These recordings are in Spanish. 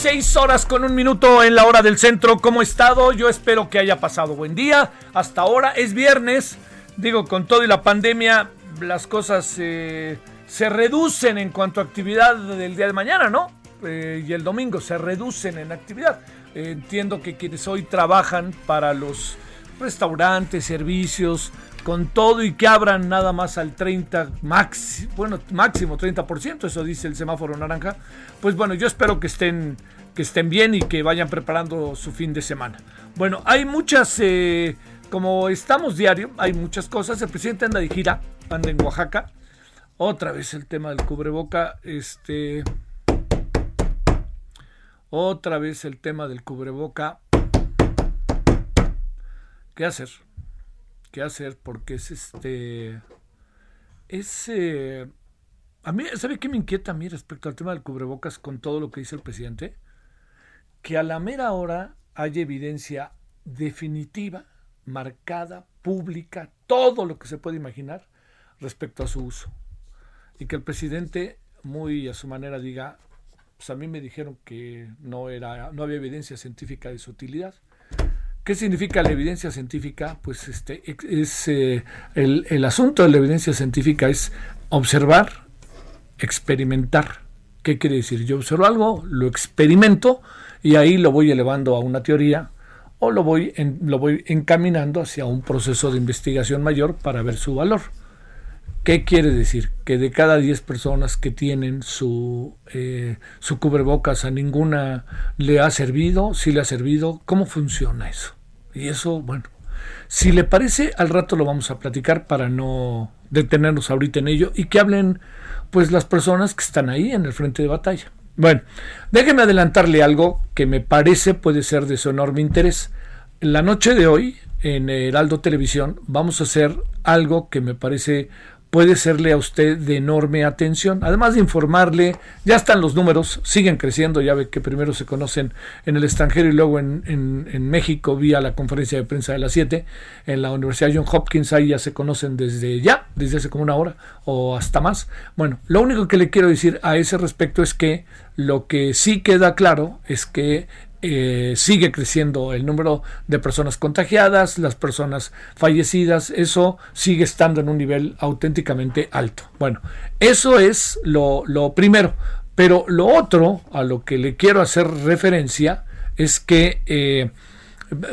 6 horas con un minuto en la hora del centro. ¿Cómo he estado? Yo espero que haya pasado buen día. Hasta ahora es viernes. Digo, con todo y la pandemia, las cosas eh, se reducen en cuanto a actividad del día de mañana, ¿no? Eh, y el domingo se reducen en actividad. Entiendo que quienes hoy trabajan para los restaurantes, servicios, con todo y que abran nada más al 30, máximo, bueno, máximo 30%, eso dice el semáforo naranja, pues bueno, yo espero que estén, que estén bien y que vayan preparando su fin de semana. Bueno, hay muchas, eh, como estamos diario, hay muchas cosas, el presidente anda de gira, anda en Oaxaca, otra vez el tema del cubreboca, este... Otra vez el tema del cubreboca. ¿Qué hacer? Qué hacer porque es este es eh, a mí sabe qué me inquieta a mí respecto al tema del cubrebocas con todo lo que dice el presidente que a la mera hora hay evidencia definitiva marcada pública todo lo que se puede imaginar respecto a su uso. Y que el presidente muy a su manera diga pues a mí me dijeron que no era no había evidencia científica de su utilidad ¿Qué significa la evidencia científica? Pues este es eh, el, asunto de la evidencia científica es observar, experimentar. ¿Qué quiere decir? Yo observo algo, lo experimento y ahí lo voy elevando a una teoría o lo voy, lo voy encaminando hacia un proceso de investigación mayor para ver su valor. ¿Qué quiere decir? Que de cada 10 personas que tienen su, eh, su cubrebocas a ninguna le ha servido, si le ha servido, ¿cómo funciona eso? Y eso, bueno, si le parece, al rato lo vamos a platicar para no detenernos ahorita en ello y que hablen pues las personas que están ahí en el frente de batalla. Bueno, déjeme adelantarle algo que me parece puede ser de su enorme interés. La noche de hoy, en Heraldo Televisión, vamos a hacer algo que me parece puede serle a usted de enorme atención. Además de informarle, ya están los números, siguen creciendo, ya ve que primero se conocen en el extranjero y luego en, en, México vía la conferencia de prensa de las 7, en la Universidad John Hopkins ahí ya se conocen desde ya, desde hace como una hora o hasta más. Bueno, lo único que le quiero decir a ese respecto es que lo que sí queda claro es que eh, sigue creciendo el número de personas contagiadas, las personas fallecidas, eso sigue estando en un nivel auténticamente alto. Bueno, eso es lo, lo primero. Pero lo otro a lo que le quiero hacer referencia es que eh,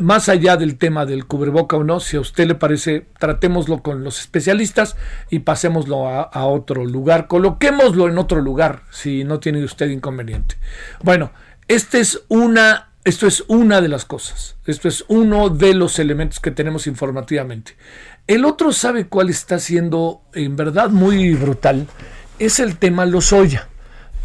más allá del tema del cubreboca o no, si a usted le parece, tratémoslo con los especialistas y pasémoslo a, a, otro lugar, coloquémoslo en otro lugar, si no tiene usted inconveniente. Bueno, este es una, esto es una de las cosas, esto es uno de los elementos que tenemos informativamente. El otro sabe cuál está siendo en verdad muy brutal, es el tema Lozoya.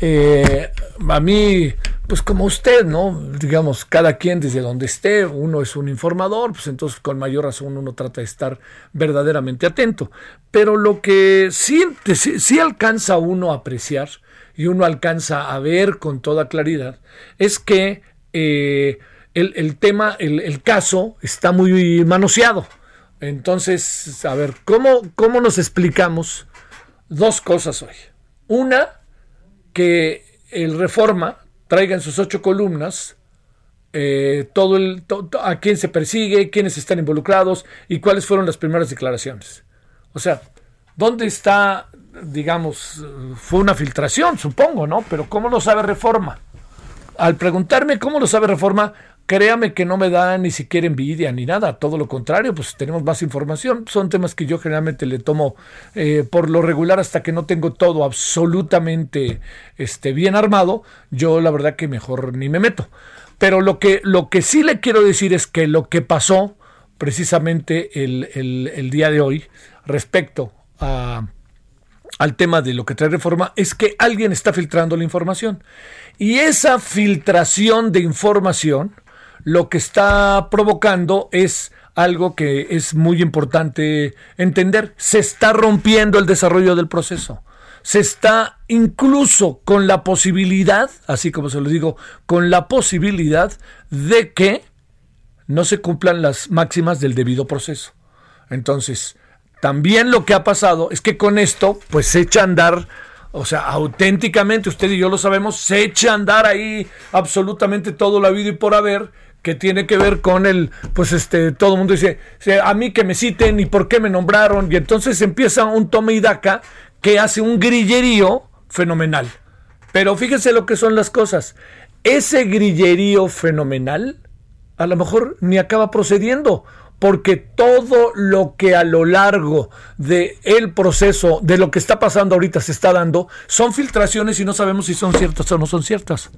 Eh, a mí, pues como usted, ¿no? Digamos, cada quien desde donde esté, uno es un informador, pues entonces con mayor razón uno trata de estar verdaderamente atento. Pero lo que sí, sí, sí alcanza uno a apreciar, y uno alcanza a ver con toda claridad, es que eh, el, tema, el, caso está muy manoseado. Entonces, a ver, ¿cómo, ¿cómo nos explicamos dos cosas hoy? Una, que el Reforma traiga en sus ocho columnas eh, todo el, a quién se persigue, quiénes están involucrados y cuáles fueron las primeras declaraciones. O sea, ¿dónde está, digamos, fue una filtración, supongo, ¿no? Pero ¿cómo lo sabe Reforma? Al preguntarme cómo lo sabe Reforma, créame que no me da ni siquiera envidia ni nada, todo lo contrario, pues tenemos más información. Son temas que yo generalmente le tomo eh, por lo regular hasta que no tengo todo absolutamente este, bien armado, yo la verdad que mejor ni me meto. Pero lo que, lo que sí le quiero decir es que lo que pasó precisamente el, día de hoy respecto a, al tema de lo que trae reforma es que alguien está filtrando la información. Y esa filtración de información lo que está provocando es algo que es muy importante entender. Se está rompiendo el desarrollo del proceso se está incluso con la posibilidad, así como se lo digo, con la posibilidad de que no se cumplan las máximas del debido proceso. Entonces, también lo que ha pasado es que con esto, pues se echa a andar, o sea, auténticamente, usted y yo lo sabemos, se echa a andar ahí absolutamente todo lo habido y por haber, que tiene que ver con el, pues este, todo el mundo dice, a mí que me citen y por qué me nombraron, y entonces empieza un tome y daca que hace un grillerío fenomenal. Pero fíjense lo que son las cosas. Ese grillerío fenomenal a lo mejor ni acaba procediendo, porque todo lo que a lo largo del el proceso, de lo que está pasando ahorita se está dando, son filtraciones y no sabemos si son ciertas o no son ciertas.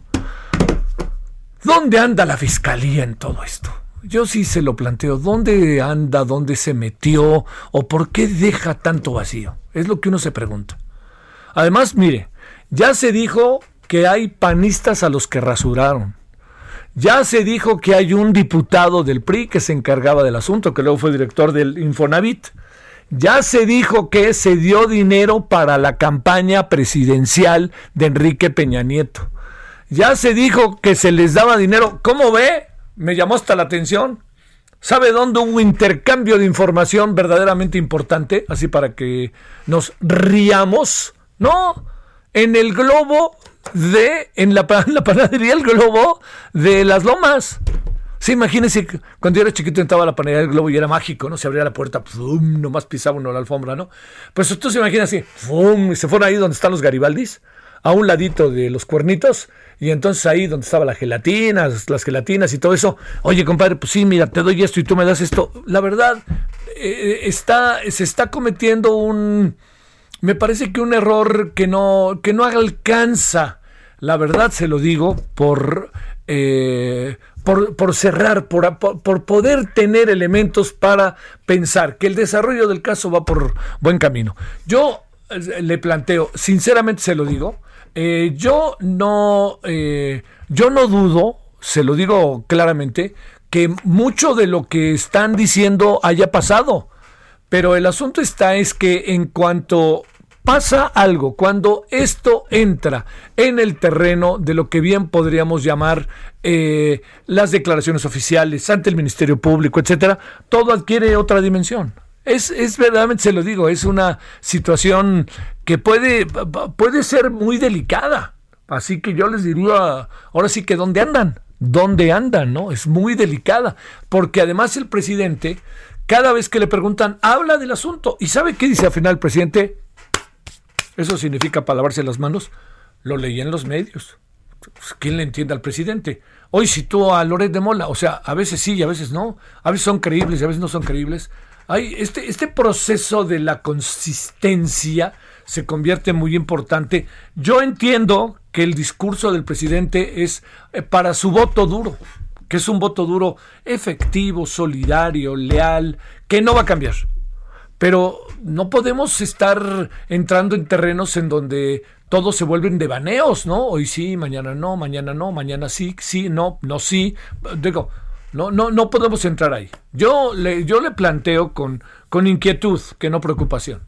¿Dónde anda la fiscalía en todo esto? Yo sí se lo planteo. ¿Dónde anda? ¿Dónde se metió? ¿O por qué deja tanto vacío? Es lo que uno se pregunta. Además, mire, ya se dijo que hay panistas a los que rasuraron. Ya se dijo que hay un diputado del PRI que se encargaba del asunto, que luego fue director del Infonavit. Ya se dijo que se dio dinero para la campaña presidencial de Enrique Peña Nieto. Ya se dijo que se les daba dinero. ¿Cómo ve? me llamó hasta la atención. ¿Sabe dónde hubo intercambio de información verdaderamente importante? Así para que nos riamos. No, en el globo de, en la, panadería El Globo de las Lomas. Sí, imagínense, cuando yo era chiquito entraba la panadería del Globo y era mágico, ¿no? Se abría la puerta, ¡pum! nomás pisaba uno la alfombra, ¿no? Pues usted se imagina así, ¡pum! Y se fueron ahí donde están los Garibaldis, a un ladito de los cuernitos, y entonces ahí donde estaba la gelatina, las gelatinas y todo eso, oye compadre, pues sí, mira, te doy esto y tú me das esto. La verdad, eh, está, se está cometiendo un, me parece que un error que no, que no alcanza, la verdad se lo digo, por, eh, por, cerrar, por, por, poder tener elementos para pensar que el desarrollo del caso va por buen camino. Yo eh, le planteo, sinceramente se lo digo, eh, yo no, eh, yo no dudo, se lo digo claramente, que mucho de lo que están diciendo haya pasado. Pero el asunto está es que en cuanto pasa algo, cuando esto entra en el terreno de lo que bien podríamos llamar eh, las declaraciones oficiales ante el Ministerio Público, etcétera, todo adquiere otra dimensión. Es, es verdaderamente, se lo digo, es una situación que puede, puede ser muy delicada. Así que yo les diría, ahora sí que ¿dónde andan? ¿Dónde andan? ¿No? Es muy delicada. Porque además el presidente, cada vez que le preguntan, habla del asunto. ¿Y sabe qué dice al final el presidente? Eso significa para lavarse las manos. Lo leí en los medios. Pues, ¿Quién le entiende al presidente? Hoy citó a Loret de Mola. O sea, a veces sí y a veces no. A veces son creíbles y a veces no son creíbles. Hay este, este proceso de la consistencia se convierte muy importante. Yo entiendo que el discurso del presidente es eh, para su voto duro, que es un voto duro efectivo, solidario, leal, que no va a cambiar. Pero no podemos estar entrando en terrenos en donde todos se vuelven devaneos, ¿no? Hoy sí, mañana no, mañana no, mañana sí, sí, no, no sí. Digo, no, no, no podemos entrar ahí. Yo le, yo le planteo con, con inquietud, que no preocupación,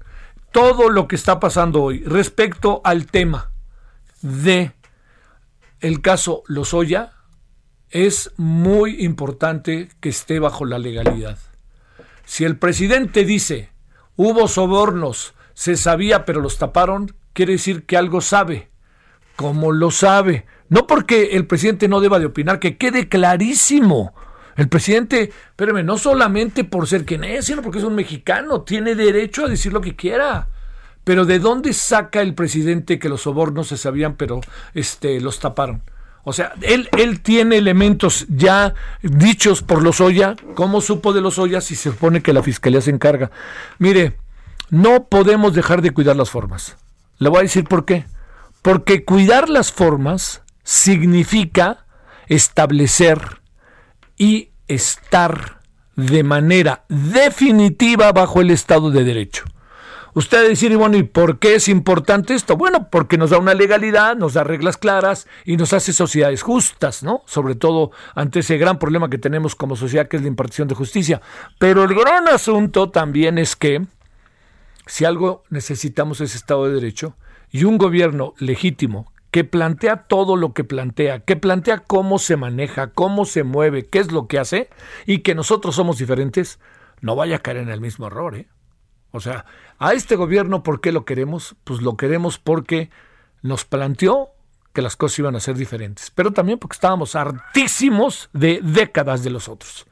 todo lo que está pasando hoy respecto al tema de el caso Lozoya es muy importante que esté bajo la legalidad. Si el presidente dice hubo sobornos, se sabía pero los taparon, quiere decir que algo sabe. ¿Cómo lo sabe? No porque el presidente no deba de opinar, que quede clarísimo. El presidente, espérame, no solamente por ser quien es, sino porque es un mexicano, tiene derecho a decir lo que quiera. Pero ¿de dónde saca el presidente que los sobornos se sabían, pero este, los taparon? O sea, él, él tiene elementos ya dichos por los Oya. ¿Cómo supo de los Oya si se supone que la fiscalía se encarga? Mire, no podemos dejar de cuidar las formas. Le voy a decir por qué. Porque cuidar las formas significa establecer y estar de manera definitiva bajo el Estado de Derecho. Usted decir, y bueno, ¿y por qué es importante esto? Bueno, porque nos da una legalidad, nos da reglas claras y nos hace sociedades justas, ¿no? Sobre todo ante ese gran problema que tenemos como sociedad, que es la impartición de justicia. Pero el gran asunto también es que si algo necesitamos es Estado de Derecho y un gobierno legítimo que plantea todo lo que plantea, que plantea cómo se maneja, cómo se mueve, qué es lo que hace, y que nosotros somos diferentes, no vaya a caer en el mismo error. ¿eh? O sea, a este gobierno, ¿por qué lo queremos? Pues lo queremos porque nos planteó que las cosas iban a ser diferentes, pero también porque estábamos hartísimos de décadas de los otros.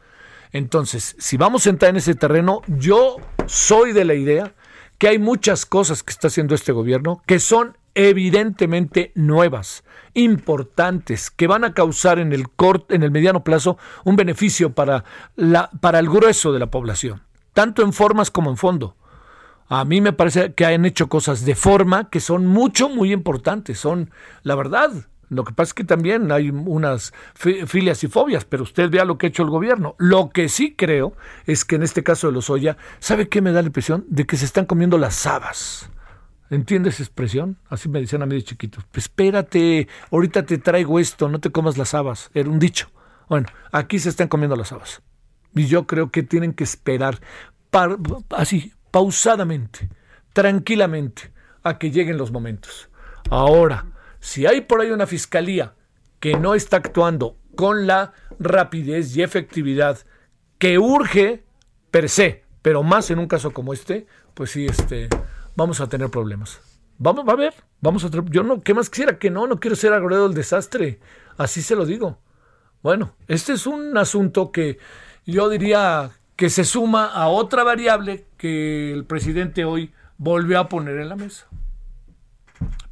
Entonces, si vamos a entrar en ese terreno, yo soy de la idea que hay muchas cosas que está haciendo este gobierno que son evidentemente nuevas, importantes, que van a causar en el corto, en el mediano plazo un beneficio para, la, para el grueso de la población, tanto en formas como en fondo. A mí me parece que han hecho cosas de forma que son mucho, muy importantes. Son, la verdad, lo que pasa es que también hay unas filias y fobias, pero usted vea lo que ha hecho el gobierno. Lo que sí creo es que en este caso de los Oya, ¿sabe qué me da la impresión? De que se están comiendo las habas. ¿Entiendes esa expresión? Así me decían a mí de chiquito. Espérate, ahorita te traigo esto, no te comas las habas. Era un dicho. Bueno, aquí se están comiendo las habas. Y yo creo que tienen que esperar así, pausadamente, tranquilamente, a que lleguen los momentos. Ahora, si hay por ahí una fiscalía que no está actuando con la rapidez y efectividad que urge per se, pero más en un caso como este, pues sí, este, vamos a tener problemas. Vamos, va a ver, vamos a yo no, ¿qué más quisiera que no? No quiero ser agregado del desastre, así se lo digo. Bueno, este es un asunto que yo diría que se suma a otra variable que el presidente hoy volvió a poner en la mesa.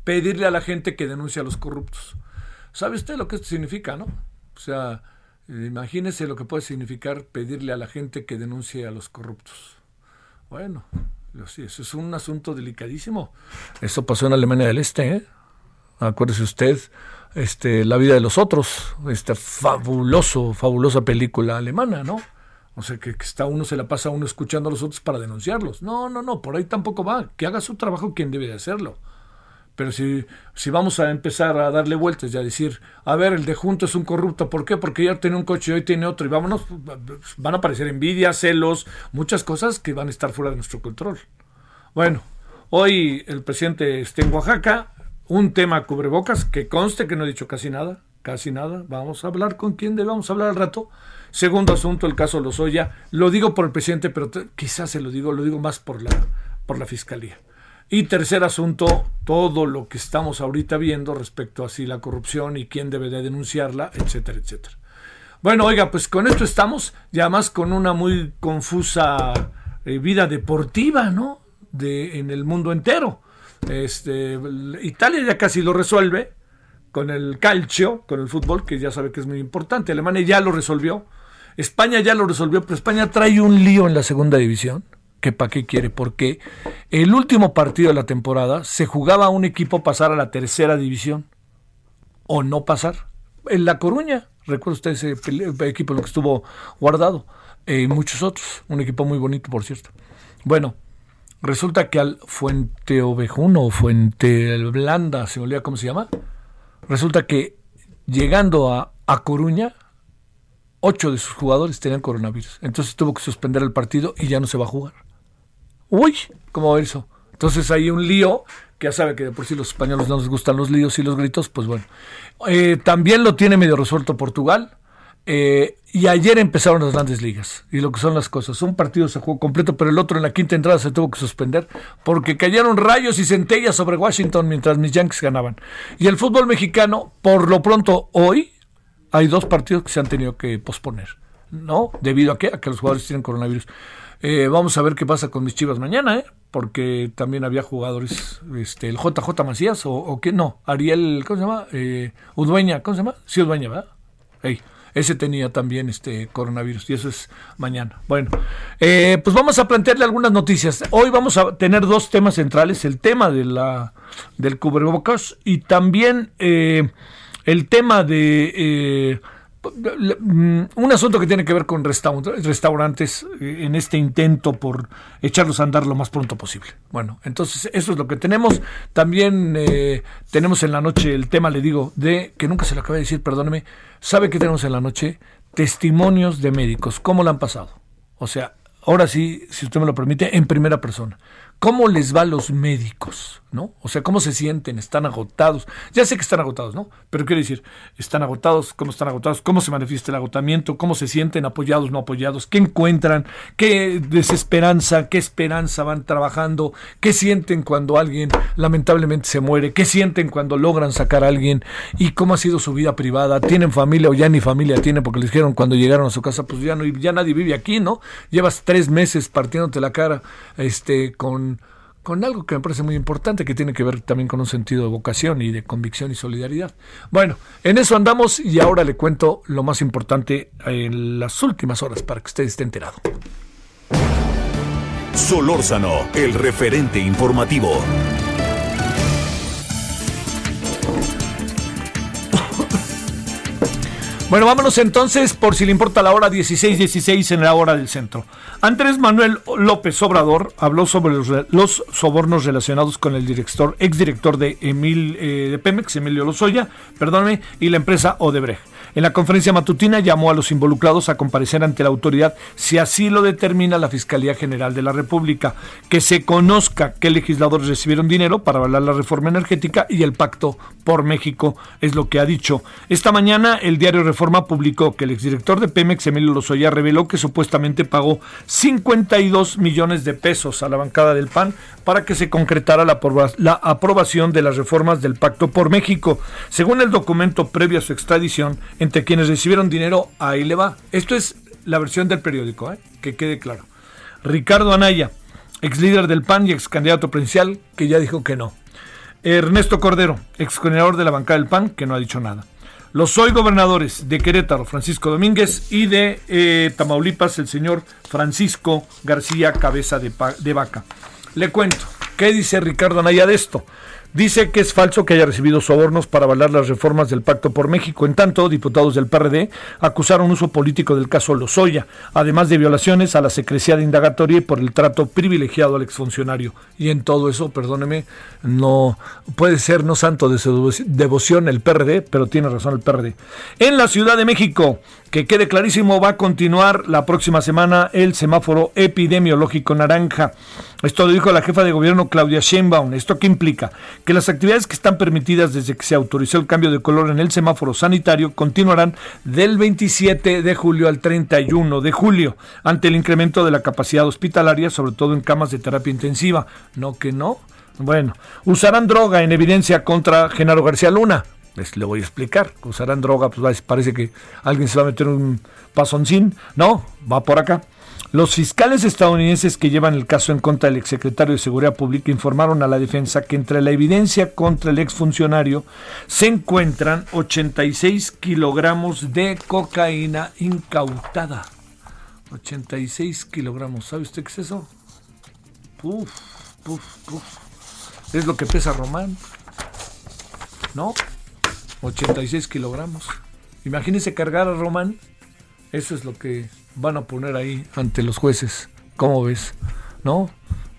Pedirle a la gente que denuncie a los corruptos. ¿Sabe usted lo que esto significa, no? O sea, imagínese lo que puede significar pedirle a la gente que denuncie a los corruptos. Bueno, Sí, eso es un asunto delicadísimo. Eso pasó en Alemania del Este, ¿eh? Acuérdese usted, este, La vida de los otros, esta fabuloso, fabulosa película alemana, ¿no? O sea, que, que, está uno, se la pasa uno escuchando a los otros para denunciarlos. No, no, no, por ahí tampoco va. Que haga su trabajo quien debe de hacerlo. Pero si, si vamos a empezar a darle vueltas y a decir, a ver, el de junto es un corrupto, ¿por qué? Porque ya tiene un coche y hoy tiene otro, y vámonos, van a aparecer envidias, celos, muchas cosas que van a estar fuera de nuestro control. Bueno, hoy el presidente está en Oaxaca, un tema cubrebocas, que conste que no he dicho casi nada, casi nada, vamos a hablar con quién debemos hablar al rato. Segundo asunto, el caso Lozoya, lo digo por el presidente, pero quizás se lo digo, lo digo más por la, por la fiscalía. Y tercer asunto, todo lo que estamos ahorita viendo respecto a si la corrupción y quién debe de denunciarla, etcétera, etcétera. Bueno, oiga, pues con esto estamos, ya más con una muy confusa eh, vida deportiva, ¿no? De, en el mundo entero. Este, Italia ya casi lo resuelve con el calcio, con el fútbol, que ya sabe que es muy importante. Alemania ya lo resolvió. España ya lo resolvió, pero España trae un lío en la segunda división que para qué quiere, porque el último partido de la temporada se jugaba a un equipo pasar a la tercera división o no pasar. En La Coruña, recuerda usted ese equipo en lo que estuvo guardado, y muchos otros, un equipo muy bonito, por cierto. Bueno, resulta que al Fuente Ovejuno Fuente Blanda, se me olvida cómo se llama, resulta que llegando a, a Coruña, ocho de sus jugadores tenían coronavirus. Entonces tuvo que suspender el partido y ya no se va a jugar. Uy, ¿cómo va eso? Entonces hay un lío, que ya sabe que de por sí los españoles no les gustan los líos y los gritos, pues bueno. Eh, también lo tiene medio resuelto Portugal. Eh, y ayer empezaron las grandes ligas y lo que son las cosas. Un partido se jugó completo, pero el otro en la quinta entrada se tuvo que suspender porque cayeron rayos y centellas sobre Washington mientras mis Yankees ganaban. Y el fútbol mexicano, por lo pronto hoy, hay dos partidos que se han tenido que posponer, ¿no? Debido a que, a que los jugadores tienen coronavirus. Eh, vamos a ver qué pasa con mis chivas mañana, ¿eh? Porque también había jugadores, este, el JJ Macías o, o qué, no, Ariel, ¿cómo se llama? Eh, Udueña, ¿cómo se llama? Sí, Udueña, ¿verdad? Hey ese tenía también este coronavirus y eso es mañana. Bueno, eh, pues vamos a plantearle algunas noticias. Hoy vamos a tener dos temas centrales, el tema de la del cubrebocas y también eh, el tema de eh, Mm, un asunto que tiene que ver con restaurantes eh, en este intento por echarlos a andar lo más pronto posible. Bueno, entonces eso es lo que tenemos. También eh, tenemos en la noche el tema, le digo, de que nunca se lo acabé de decir, perdóneme. ¿Sabe qué tenemos en la noche? Testimonios de médicos, cómo lo han pasado. O sea, ahora sí, si usted me lo permite, en primera persona. ¿Cómo les va a los médicos? ¿No? O sea, ¿cómo se sienten? ¿Están agotados? Ya sé que están agotados, ¿no? Pero quiero decir, ¿están agotados? ¿Cómo están agotados? ¿Cómo se manifiesta el agotamiento? ¿Cómo se sienten apoyados, no apoyados? ¿Qué encuentran? ¿Qué desesperanza? ¿Qué esperanza van trabajando? ¿Qué sienten cuando alguien lamentablemente se muere? ¿Qué sienten cuando logran sacar a alguien? ¿Y cómo ha sido su vida privada? ¿Tienen familia o ya ni familia tienen? Porque les dijeron cuando llegaron a su casa, pues ya, no, ya nadie vive aquí, ¿no? Llevas tres meses partiéndote la cara este, con con algo que me parece muy importante, que tiene que ver también con un sentido de vocación y de convicción y solidaridad. Bueno, en eso andamos y ahora le cuento lo más importante en las últimas horas para que usted esté enterado. Solórzano, el referente informativo. Bueno, vámonos entonces, por si le importa la hora 16:16 16 en la hora del centro. Andrés Manuel López Obrador habló sobre los, sobornos relacionados con el director, exdirector de, Emil, eh, de Pemex, Emilio Lozoya, perdóname, y la empresa Odebrecht. En la conferencia matutina llamó a los involucrados a comparecer ante la autoridad si así lo determina la Fiscalía General de la República, que se conozca qué legisladores recibieron dinero para avalar la reforma energética y el pacto por México, es lo que ha dicho. Esta mañana el diario Reforma publicó que el exdirector de Pemex, Emilio Lozoya, reveló que supuestamente pagó 52 millones de pesos a la bancada del PAN para que se concretara la, la aprobación de las reformas del pacto por México. Según el documento previo a su extradición, entre quienes recibieron dinero, ahí le va. Esto es la versión del periódico, ¿eh? que quede claro. Ricardo Anaya, ex líder del PAN y ex candidato presidencial, que ya dijo que no. Ernesto Cordero, ex coordinador de la bancada del PAN, que no ha dicho nada. Los hoy gobernadores de Querétaro, Francisco Domínguez, y de eh, Tamaulipas, el señor Francisco García Cabeza de, de Vaca. Le cuento, ¿qué dice Ricardo Anaya de esto? Dice que es falso que haya recibido sobornos para avalar las reformas del Pacto por México. En tanto, diputados del PRD acusaron uso político del caso Lozoya, además de violaciones a la secrecía de indagatoria y por el trato privilegiado al exfuncionario. Y en todo eso, perdóneme, no puede ser no santo de su devoción el PRD, pero tiene razón el PRD. En la Ciudad de México, que quede clarísimo, va a continuar la próxima semana el semáforo epidemiológico naranja. Esto lo dijo la jefa de gobierno Claudia Sheinbaum. ¿Esto qué implica? Que las actividades que están permitidas desde que se autorizó el cambio de color en el semáforo sanitario continuarán del 27 de julio al 31 de julio, ante el incremento de la capacidad hospitalaria, sobre todo en camas de terapia intensiva. No que no. Bueno, usarán droga en evidencia contra Genaro García Luna. Les le voy a explicar. Usarán droga, pues parece que alguien se va a meter un pasoncín. No, va por acá. Los fiscales estadounidenses que llevan el caso en contra del exsecretario de Seguridad Pública informaron a la defensa que entre la evidencia contra el exfuncionario se encuentran 86 kilogramos de cocaína incautada. 86 kilogramos. ¿Sabe usted qué es eso? Puf, puf, puf. Es lo que pesa Román. ¿No? 86 kilogramos. Imagínese cargar a Román. Eso es lo que van a poner ahí ante los jueces. ¿Cómo ves? ¿No?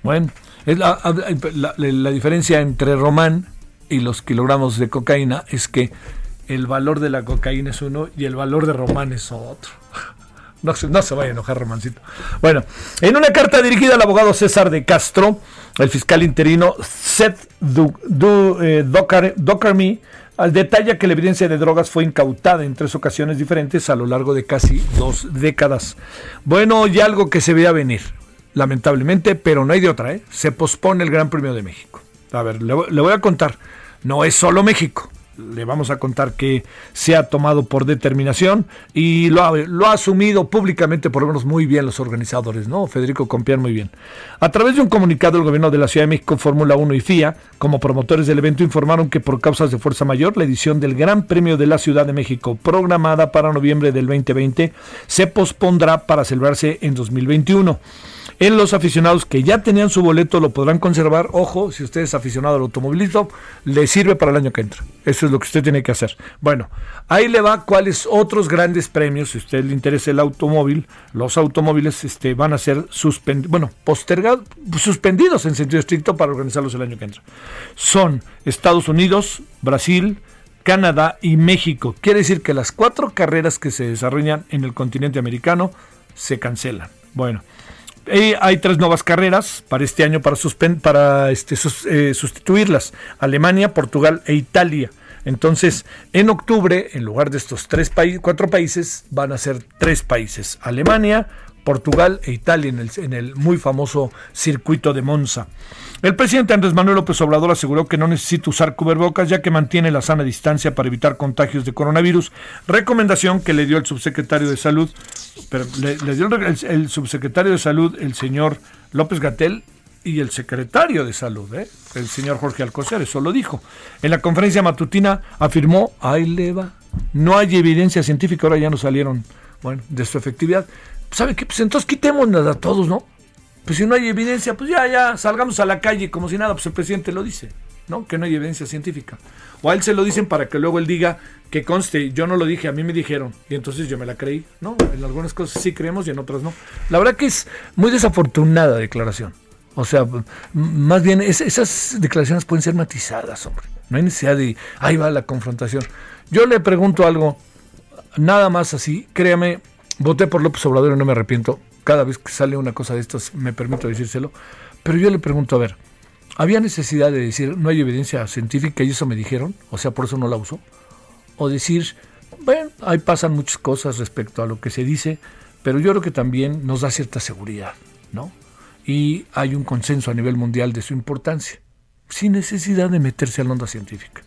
Bueno, la, diferencia entre Román y los kilogramos de cocaína es que el valor de la cocaína es uno y el valor de Román es otro. No se, no se vaya a enojar, Romancito. Bueno, en una carta dirigida al abogado César de Castro, el fiscal interino Seth eh, detalla que la evidencia de drogas fue incautada en tres ocasiones diferentes a lo largo de casi dos décadas. Bueno, y algo que se veía venir, lamentablemente, pero no hay de otra, ¿eh? Se pospone el Gran Premio de México. A ver, le voy a contar, no es solo México le vamos a contar que se ha tomado por determinación y lo ha, asumido públicamente por lo menos muy bien los organizadores, ¿no? Federico Compián muy bien. A través de un comunicado el gobierno de la Ciudad de México, Fórmula 1 y FIA, como promotores del evento, informaron que por causas de fuerza mayor, la edición del Gran Premio de la Ciudad de México, programada para noviembre del 2020, se pospondrá para celebrarse en 2021. En los aficionados que ya tenían su boleto lo podrán conservar. Ojo, si usted es aficionado al automovilismo, le sirve para el año que entra. Eso es lo que usted tiene que hacer. Bueno, ahí le va cuáles otros grandes premios, si a usted le interesa el automóvil, los automóviles este, van a ser suspendidos, bueno, postergados, suspendidos en sentido estricto para organizarlos el año que entra. Son Estados Unidos, Brasil, Canadá y México. Quiere decir que las cuatro carreras que se desarrollan en el continente americano se cancelan. Bueno, hay tres nuevas carreras para este año para, para este, eh, sustituirlas. Alemania, Portugal e Italia. Entonces, en octubre, en lugar de estos tres cuatro países, van a ser tres países. Alemania, Portugal e Italia en el, muy famoso circuito de Monza. El presidente Andrés Manuel López Obrador aseguró que no necesita usar cubrebocas ya que mantiene la sana distancia para evitar contagios de coronavirus, recomendación que le dio el subsecretario de Salud, le, dio el, subsecretario de Salud, el señor López Gatel, y el secretario de Salud, ¿eh? el señor Jorge Alcocer, eso lo dijo. En la conferencia matutina afirmó, ahí le va, no hay evidencia científica, ahora ya no salieron, bueno, de su efectividad. ¿Sabe qué? Pues entonces quitémonos a todos, ¿no? Pues si no hay evidencia, pues ya, ya, salgamos a la calle como si nada, pues el presidente lo dice, ¿no? Que no hay evidencia científica. O a él se lo dicen para que luego él diga que conste, yo no lo dije, a mí me dijeron, y entonces yo me la creí. No, en algunas cosas sí creemos y en otras no. La verdad que es muy desafortunada declaración. O sea, más bien esas declaraciones pueden ser matizadas, hombre. No hay necesidad de, ahí va la confrontación. Yo le pregunto algo, nada más así, créame, voté por López Obrador y no me arrepiento cada vez que sale una cosa de estas me permito decírselo, pero yo le pregunto, a ver, ¿había necesidad de decir no hay evidencia científica y eso me dijeron? O sea, por eso no la uso. O decir, bueno, ahí pasan muchas cosas respecto a lo que se dice, pero yo creo que también nos da cierta seguridad, ¿no? Y hay un consenso a nivel mundial de su importancia, sin necesidad de meterse a la onda científica.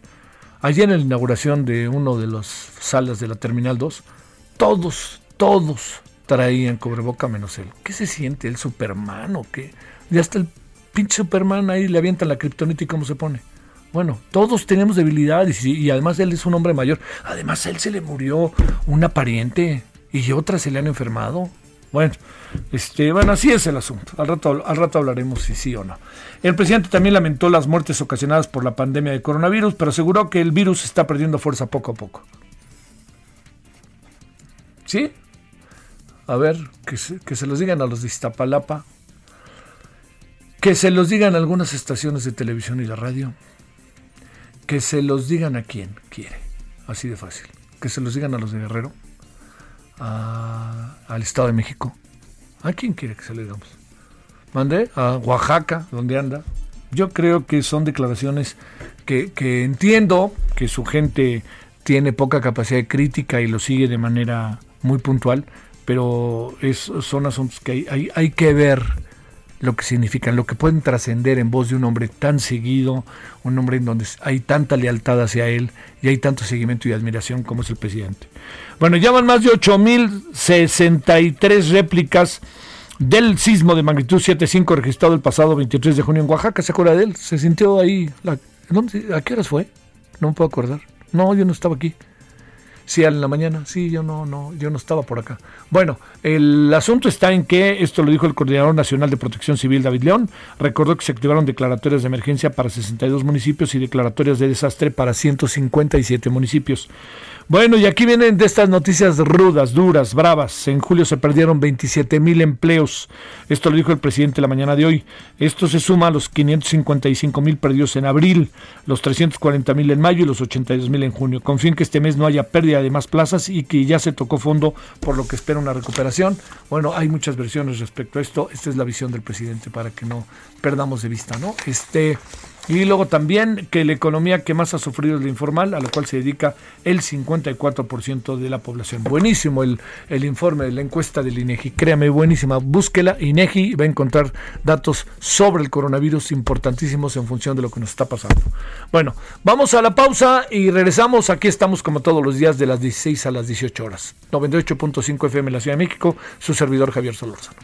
Allí en la inauguración de uno de las salas de la Terminal 2, todos, todos, traían cubreboca menos él. ¿Qué se siente? ¿El Superman o qué? Ya está el pinche Superman ahí le avientan la kriptonita y cómo se pone. Bueno, todos tenemos debilidades y, además él es un hombre mayor. Además a él se le murió una pariente y otras se le han enfermado. Bueno, este, bueno, así es el asunto. Al rato, al rato hablaremos si sí o no. El presidente también lamentó las muertes ocasionadas por la pandemia de coronavirus, pero aseguró que el virus está perdiendo fuerza poco a poco. ¿Sí? A ver, que se, que se los digan a los de Iztapalapa, que se los digan a algunas estaciones de televisión y de radio, que se los digan a quien quiere, así de fácil, que se los digan a los de Guerrero, al Estado de México, a quien quiere que se le digamos. Mande a Oaxaca, donde anda. Yo creo que son declaraciones que, que entiendo que su gente tiene poca capacidad de crítica y lo sigue de manera muy puntual, pero es, son asuntos que hay, hay, que ver lo que significan, lo que pueden trascender en voz de un hombre tan seguido, un hombre en donde hay tanta lealtad hacia él y hay tanto seguimiento y admiración como es el presidente. Bueno, ya van más de 8.063 réplicas del sismo de magnitud 7.5 registrado el pasado 23 de junio en Oaxaca. ¿Se acuerda de él? Se sintió ahí. La, ¿A qué horas fue? No me puedo acordar. No, yo no estaba aquí. Sí, en la mañana. Sí, yo no, no, yo no estaba por acá. Bueno, el asunto está en que, esto lo dijo el Coordinador Nacional de Protección Civil, David León, recordó que se activaron declaratorias de emergencia para 62 municipios y declaratorias de desastre para 157 municipios. Bueno, y aquí vienen de estas noticias rudas, duras, bravas. En julio se perdieron 27 mil empleos. Esto lo dijo el presidente la mañana de hoy. Esto se suma a los 555 mil perdidos en abril, los 340 mil en mayo y los 82 mil en junio. Confío en que este mes no haya pérdida de más plazas y que ya se tocó fondo por lo que espera una recuperación. Bueno, hay muchas versiones respecto a esto. Esta es la visión del presidente para que no perdamos de vista, ¿no? Este. Y luego también que la economía que más ha sufrido es la informal, a la cual se dedica el 54% de la población. Buenísimo el, el informe de la encuesta del INEGI, créame, buenísima. Búsquela, INEGI va a encontrar datos sobre el coronavirus importantísimos en función de lo que nos está pasando. Bueno, vamos a la pausa y regresamos. Aquí estamos como todos los días de las 16 a las 18 horas. 98.5 FM en la Ciudad de México, su servidor Javier Solórzano.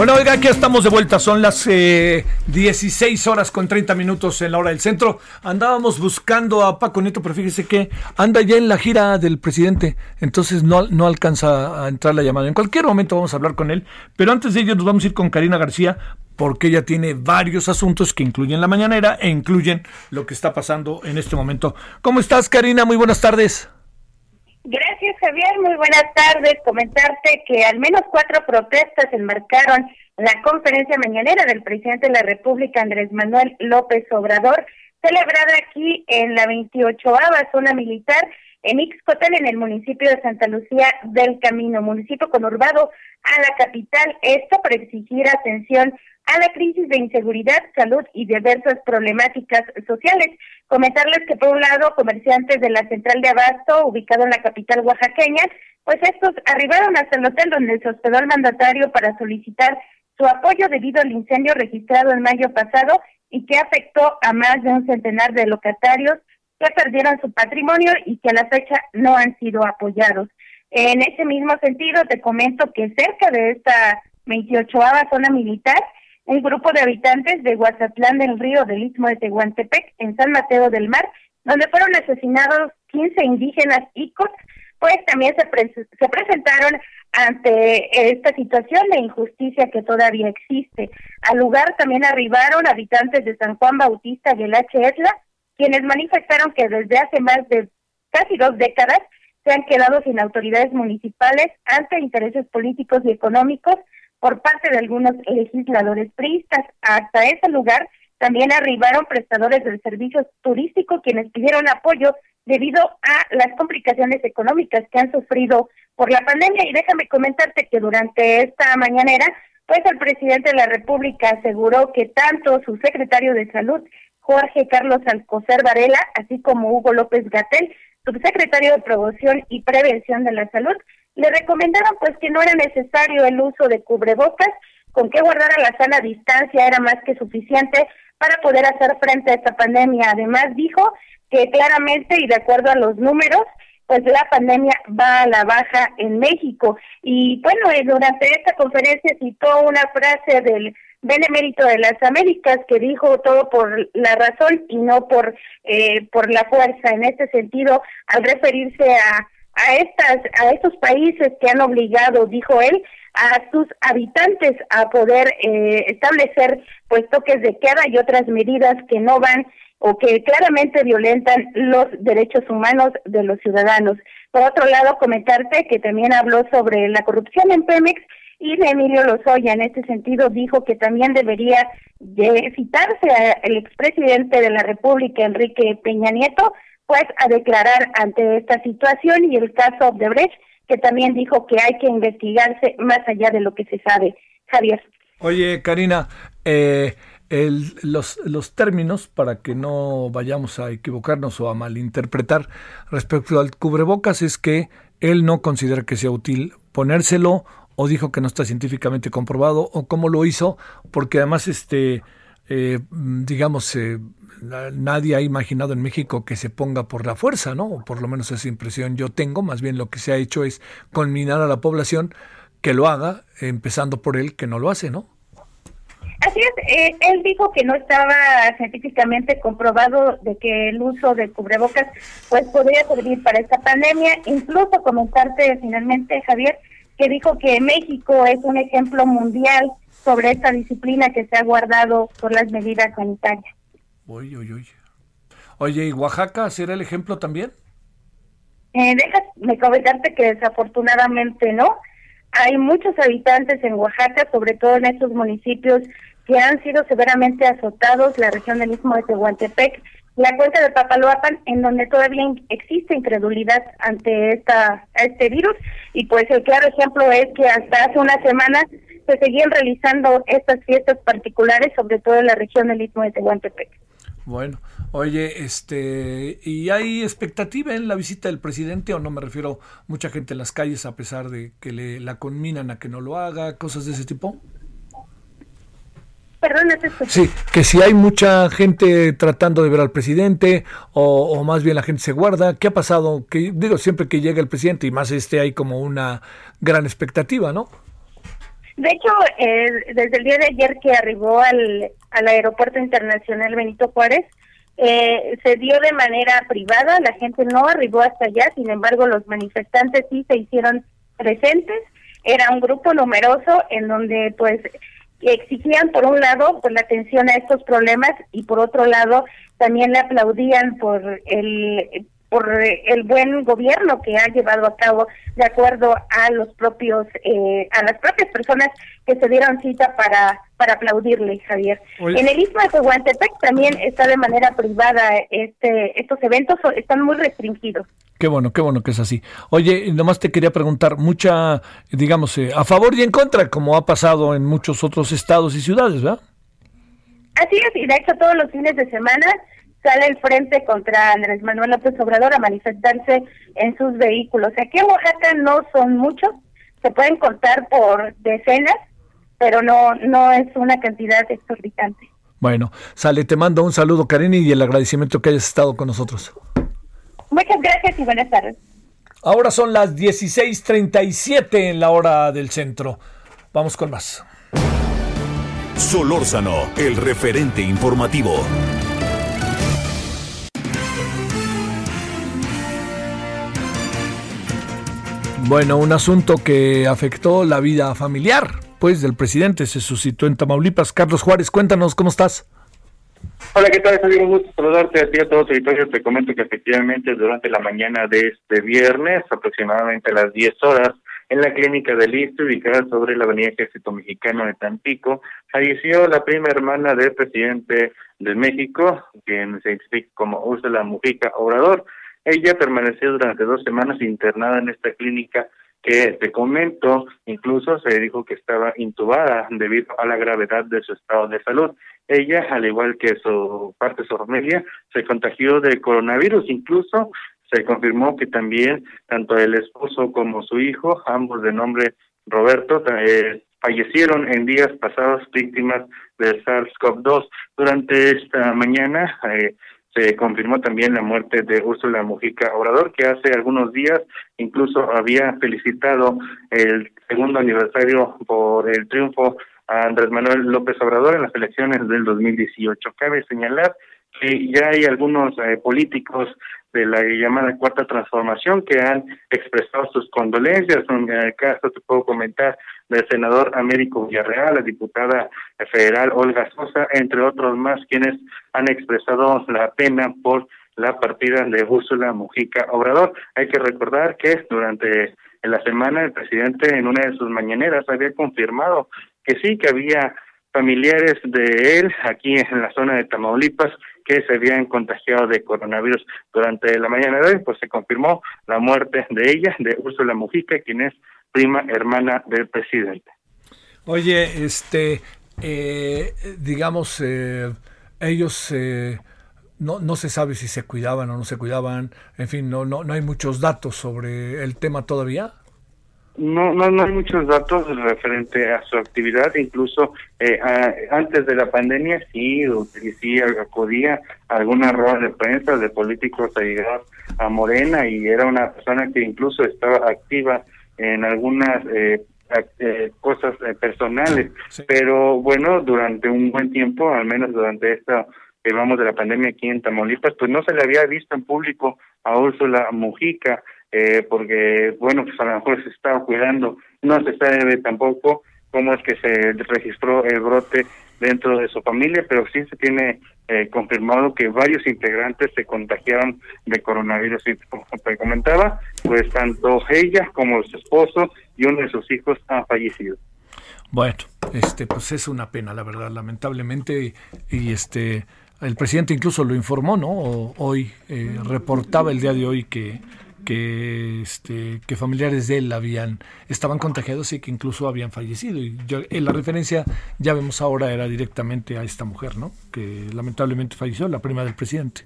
Bueno, oiga, aquí estamos de vuelta. Son las 16 eh, horas con 30 minutos en la hora del centro. Andábamos buscando a Paco Nieto, pero fíjese que anda ya en la gira del presidente. Entonces no, no alcanza a entrar la llamada. En cualquier momento vamos a hablar con él. Pero antes de ello nos vamos a ir con Karina García porque ella tiene varios asuntos que incluyen la mañanera e incluyen lo que está pasando en este momento. ¿Cómo estás, Karina? Muy buenas tardes. Gracias, Javier. Muy buenas tardes. Comentarte que al menos cuatro protestas enmarcaron la conferencia mañanera del presidente de la República, Andrés Manuel López Obrador, celebrada aquí en la 28 zona militar en Ixcotel, en el municipio de Santa Lucía del Camino, municipio conurbado a la capital. Esto para exigir atención a la crisis de inseguridad, salud y diversas problemáticas sociales. Comentarles que por un lado, comerciantes de la central de Abasto, ubicado en la capital oaxaqueña, pues estos arribaron hasta el hotel donde se hospedó el mandatario para solicitar su apoyo debido al incendio registrado en mayo pasado y que afectó a más de un centenar de locatarios que perdieron su patrimonio y que a la fecha no han sido apoyados. En ese mismo sentido, te comento que cerca de esta 28 zona militar, un grupo de habitantes de Guazatlán del Río del Istmo de Tehuantepec, en San Mateo del Mar, donde fueron asesinados 15 indígenas icos, pues también se, se presentaron ante esta situación de injusticia que todavía existe. Al lugar también arribaron habitantes de San Juan Bautista y el Esla, quienes manifestaron que desde hace más de casi dos décadas se han quedado sin autoridades municipales ante intereses políticos y económicos por parte de algunos legisladores priistas. Hasta ese lugar también arribaron prestadores del servicio turístico quienes pidieron apoyo debido a las complicaciones económicas que han sufrido por la pandemia. Y déjame comentarte que durante esta mañanera, pues el presidente de la República aseguró que tanto su secretario de Salud, Jorge Carlos Alcocer Varela, así como Hugo López Gatel, subsecretario de Promoción y Prevención de la Salud, le recomendaron pues que no era necesario el uso de cubrebocas, con que guardar a la sana distancia era más que suficiente para poder hacer frente a esta pandemia. Además dijo que claramente y de acuerdo a los números, pues la pandemia va a la baja en México. Y bueno, eh, durante esta conferencia citó una frase del benemérito de las Américas que dijo todo por la razón y no por eh, por la fuerza. En este sentido, al referirse a a estas a estos países que han obligado, dijo él, a sus habitantes a poder eh, establecer pues toques de queda y otras medidas que no van o que claramente violentan los derechos humanos de los ciudadanos. Por otro lado, comentarte que también habló sobre la corrupción en Pemex y de Emilio Lozoya en este sentido dijo que también debería de citarse al expresidente de la República, Enrique Peña Nieto, pues a declarar ante esta situación y el caso de Brecht, que también dijo que hay que investigarse más allá de lo que se sabe. Javier. Oye, Karina, eh, el, los, los términos para que no vayamos a equivocarnos o a malinterpretar respecto al cubrebocas es que él no considera que sea útil ponérselo o dijo que no está científicamente comprobado o cómo lo hizo porque además este eh, digamos eh, nadie ha imaginado en México que se ponga por la fuerza no o por lo menos esa impresión yo tengo. Más bien lo que se ha hecho es conminar a la población que lo haga empezando por él que no lo hace no Así es, eh, él dijo que no estaba científicamente comprobado de que el uso de cubrebocas pues podría servir para esta pandemia. Incluso comentarte finalmente, Javier, que dijo que México es un ejemplo mundial sobre esta disciplina que se ha guardado por las medidas sanitarias. Oye, oye, oye. Oye, ¿y Oaxaca será el ejemplo también? Eh, déjame comentarte que desafortunadamente no. Hay muchos habitantes en Oaxaca, sobre todo en estos municipios que han sido severamente azotados, la región del Istmo de Tehuantepec, la cuenca de Papaloapan, en donde todavía existe incredulidad ante esta este virus. Y pues el claro ejemplo es que hasta hace una semana se seguían realizando estas fiestas particulares, sobre todo en la región del Istmo de Tehuantepec. Bueno, oye, este, ¿y hay expectativa en la visita del presidente o no me refiero mucha gente en las calles a pesar de que le la conminan a que no lo haga, cosas de ese tipo? Perdón, Sí, que si hay mucha gente tratando de ver al presidente o, más bien la gente se guarda. ¿Qué ha pasado? Que digo, siempre que llega el presidente y más este hay como una gran expectativa, ¿no? De hecho, desde el día de ayer que arribó al, al aeropuerto internacional Benito Juárez, eh, se dio de manera privada, la gente no arribó hasta allá, sin embargo los manifestantes sí se hicieron presentes, era un grupo numeroso en donde pues exigían por un lado pues la atención a estos problemas y por otro lado también le aplaudían por el por el buen gobierno que ha llevado a cabo de acuerdo a los propios eh, a las propias personas que se dieron cita para para aplaudirle Javier en el istmo de Tehuantepec también está de manera privada este estos eventos están muy restringidos Qué bueno, qué bueno que es así. Oye, nomás te quería preguntar, mucha, digamos, eh, a favor y en contra, como ha pasado en muchos otros estados y ciudades, ¿verdad? Así es, y de hecho todos los fines de semana sale el frente contra Andrés Manuel López Obrador a manifestarse en sus vehículos. Aquí en Oaxaca no son muchos, se pueden contar por decenas, pero no, no es una cantidad exorbitante. Bueno, sale, te mando un saludo, Karen, y el agradecimiento que hayas estado con nosotros. Muchas gracias y buenas tardes. Ahora son las 16:37 en la hora del centro. Vamos con más. Solórzano, el referente informativo. Bueno, un asunto que afectó la vida familiar, pues, del presidente se suscitó en Tamaulipas. Carlos Juárez, cuéntanos, ¿cómo estás? Hola, ¿qué tal? Es un gusto saludarte a ti a todos los. Te comento que efectivamente durante la mañana de este viernes, aproximadamente a las 10 horas, en la clínica de Listo, ubicada sobre la avenida Ejército Mexicano de Tampico, falleció la prima hermana del presidente de México, quien se identifica como Úrsula Mujica Obrador. Ella permaneció durante dos semanas internada en esta clínica que te comento, incluso se dijo que estaba intubada debido a la gravedad de su estado de salud. Ella, al igual que su parte de su familia, se contagió de coronavirus, incluso se confirmó que también tanto el esposo como su hijo, ambos de nombre Roberto, eh, fallecieron en días pasados víctimas del SARS-CoV-2. Durante esta mañana, eh, se confirmó también la muerte de Úrsula Mujica Obrador, que hace algunos días incluso había felicitado el segundo aniversario por el triunfo a Andrés Manuel López Obrador en las elecciones del 2018. Cabe señalar que ya hay algunos eh, políticos de la llamada cuarta transformación que han expresado sus condolencias. En el caso te puedo comentar del senador Américo Villarreal, la diputada federal Olga Sosa, entre otros más, quienes han expresado la pena por la partida de Úrsula Mujica Obrador. Hay que recordar que durante la semana el presidente en una de sus mañaneras había confirmado que sí, que había familiares de él aquí en la zona de Tamaulipas que se habían contagiado de coronavirus durante la mañana de hoy, pues se confirmó la muerte de ella, de Úrsula Mujica, quien es prima hermana del presidente. Oye, este, eh, digamos, eh, ellos no, no se sabe si se cuidaban o no se cuidaban, en fin, no, no, no hay muchos datos sobre el tema todavía. No, no, no hay muchos datos referente a su actividad, incluso eh, antes de la pandemia sí, sí acudía a algunas ruedas de prensa de políticos allegados a Morena y era una persona que incluso estaba activa en algunas eh, eh cosas eh, personales, pero bueno, durante un buen tiempo, al menos durante esta que vamos de la pandemia aquí en Tamaulipas, pues no se le había visto en público a Úrsula Mujica, eh, porque, bueno, pues a lo mejor se estaba cuidando. No se sabe tampoco cómo es que se registró el brote dentro de su familia, pero sí se tiene eh, confirmado que varios integrantes se contagiaron de coronavirus. Y como te comentaba, pues tanto ella como su esposo y uno de sus hijos han fallecido. Bueno, este, pues es una pena, la verdad, lamentablemente, y, este, el presidente incluso lo informó, ¿no? hoy eh, reportaba el día de hoy que que este que familiares de él habían estaban contagiados y que incluso habían fallecido. Y en la referencia ya vemos ahora era directamente a esta mujer no que lamentablemente falleció la prima del presidente.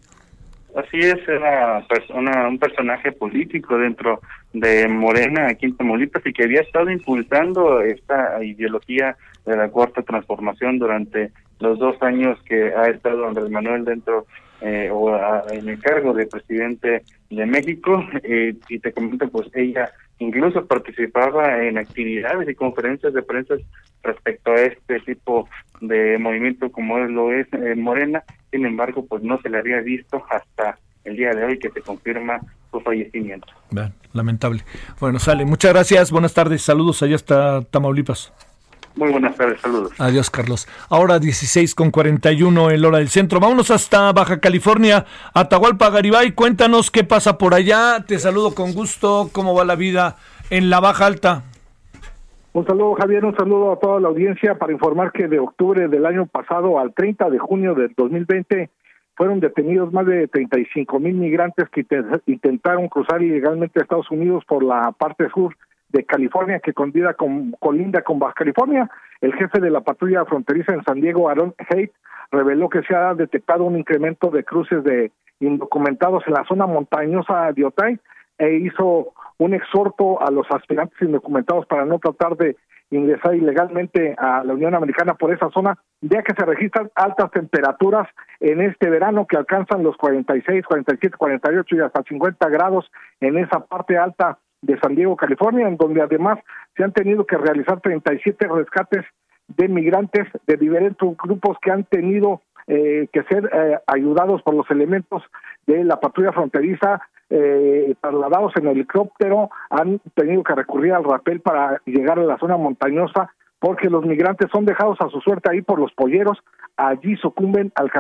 Así es era persona un personaje político dentro de Morena aquí en Tamaulipas y que había estado impulsando esta ideología de la cuarta transformación durante los dos años que ha estado Andrés Manuel dentro eh, o en el cargo de presidente de México eh, y te comento pues ella incluso participaba en actividades y conferencias de prensa respecto a este tipo de movimiento como lo es eh, Morena sin embargo pues no se le había visto hasta el día de hoy que se confirma su fallecimiento. lamentable. Bueno, sale. Muchas gracias. Buenas tardes. Saludos allá hasta Tamaulipas. Muy buenas tardes, saludos. Adiós, Carlos. Ahora 16 con 41 en hora del centro. Vámonos hasta Baja California, Atahualpa Garibay. Cuéntanos qué pasa por allá. Te saludo con gusto. ¿Cómo va la vida en la Baja Alta? Un saludo, Javier. Un saludo a toda la audiencia para informar que de octubre del año pasado al 30 de junio del 2020 fueron detenidos más de 35 mil migrantes que intentaron cruzar ilegalmente a Estados Unidos por la parte sur de California que con, colinda con Baja California. El jefe de la patrulla fronteriza en San Diego, Aaron Haidt, reveló que se ha detectado un incremento de cruces de indocumentados en la zona montañosa de Otay e hizo un exhorto a los aspirantes indocumentados para no tratar de ingresar ilegalmente a la Unión Americana por esa zona, ya que se registran altas temperaturas en este verano que alcanzan los 46, 47, 48 y hasta 50 grados en esa parte alta de San Diego, California, en donde además se han tenido que realizar 37 rescates de migrantes de diferentes grupos que han tenido eh, que ser eh, ayudados por los elementos de la patrulla fronteriza, eh, trasladados en helicóptero, han tenido que recurrir al rapel para llegar a la zona montañosa porque los migrantes son dejados a su suerte ahí por los polleros, allí sucumben al,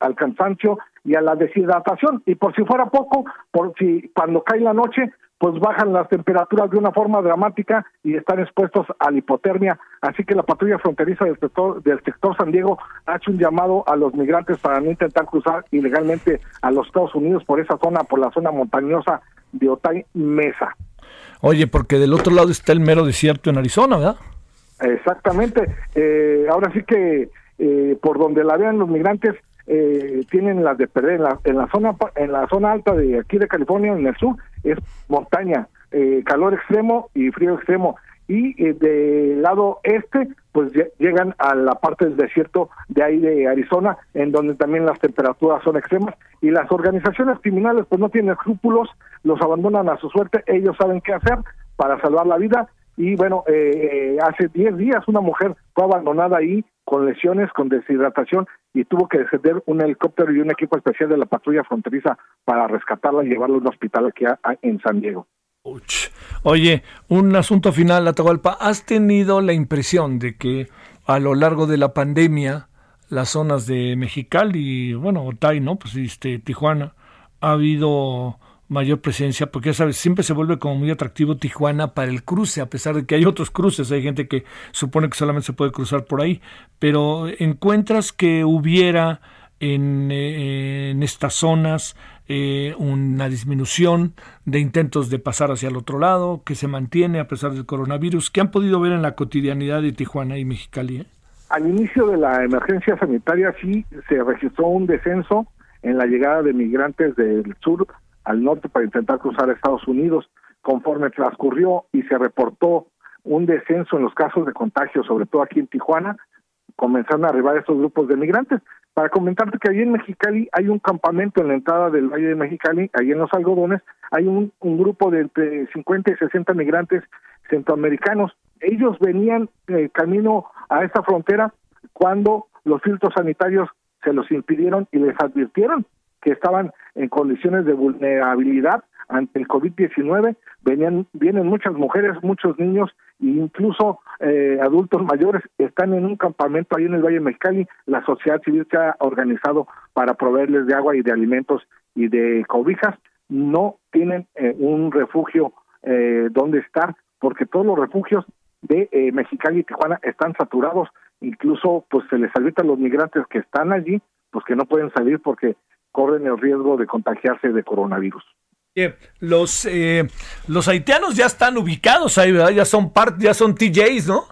al cansancio y a la deshidratación. Y por si fuera poco, por si cuando cae la noche, pues bajan las temperaturas de una forma dramática y están expuestos a la hipotermia. Así que la patrulla fronteriza del sector, del sector San Diego ha hecho un llamado a los migrantes para no intentar cruzar ilegalmente a los Estados Unidos por esa zona, por la zona montañosa de Otay Mesa. Oye, porque del otro lado está el mero desierto en Arizona, ¿verdad? Exactamente. Eh, ahora sí que eh, por donde la vean los migrantes, eh, tienen las de perder. En la, en la zona en la zona alta de aquí de California en el sur es montaña eh, calor extremo y frío extremo. Y eh, del lado este pues llegan a la parte del desierto de ahí de Arizona en donde también las temperaturas son extremas. Y las organizaciones criminales pues no tienen escrúpulos los abandonan a su suerte ellos saben qué hacer para salvar la vida y bueno eh, hace 10 días una mujer fue abandonada ahí con lesiones, con deshidratación y tuvo que descender un helicóptero y un equipo especial de la patrulla fronteriza para rescatarla y llevarla a un hospital aquí en San Diego. Oye, un asunto final, Atahualpa. ¿Has tenido la impresión de que a lo largo de la pandemia las zonas de Mexicali, bueno, Otay, ¿no? Pues este, Tijuana, ha habido mayor presencia, porque ya sabes, siempre se vuelve como muy atractivo Tijuana para el cruce, a pesar de que hay otros cruces, hay gente que supone que solamente se puede cruzar por ahí, pero encuentras que hubiera en, eh, estas zonas eh, una disminución de intentos de pasar hacia el otro lado, que se mantiene a pesar del coronavirus, que han podido ver en la cotidianidad de Tijuana y Mexicali. ¿eh? al inicio de la emergencia sanitaria sí se registró un descenso en la llegada de migrantes del sur al norte para intentar cruzar a Estados Unidos. Conforme transcurrió y se reportó un descenso en los casos de contagio, sobre todo aquí en Tijuana, comenzaron a arribar estos grupos de migrantes. Para comentarte que allí en Mexicali hay un campamento en la entrada del Valle de Mexicali, allí en los algodones, hay un, un grupo de entre 50 y 60 migrantes centroamericanos. Ellos venían eh, camino a esta frontera cuando los filtros sanitarios se los impidieron y les advirtieron que estaban en condiciones de vulnerabilidad ante el COVID-19. Venían, vienen muchas mujeres, muchos niños e incluso eh, adultos mayores están en un campamento ahí en el Valle de Mexicali. La sociedad civil se ha organizado para proveerles de agua y de alimentos y de cobijas. No tienen eh, un refugio eh, donde estar porque todos los refugios de eh, Mexicali y Tijuana están saturados. Incluso pues se les advierte a los migrantes que están allí pues que no pueden salir porque corren el riesgo de contagiarse de coronavirus. Los eh, los haitianos ya están ubicados ahí, ¿verdad? Ya son part, ya son TJs, ¿no?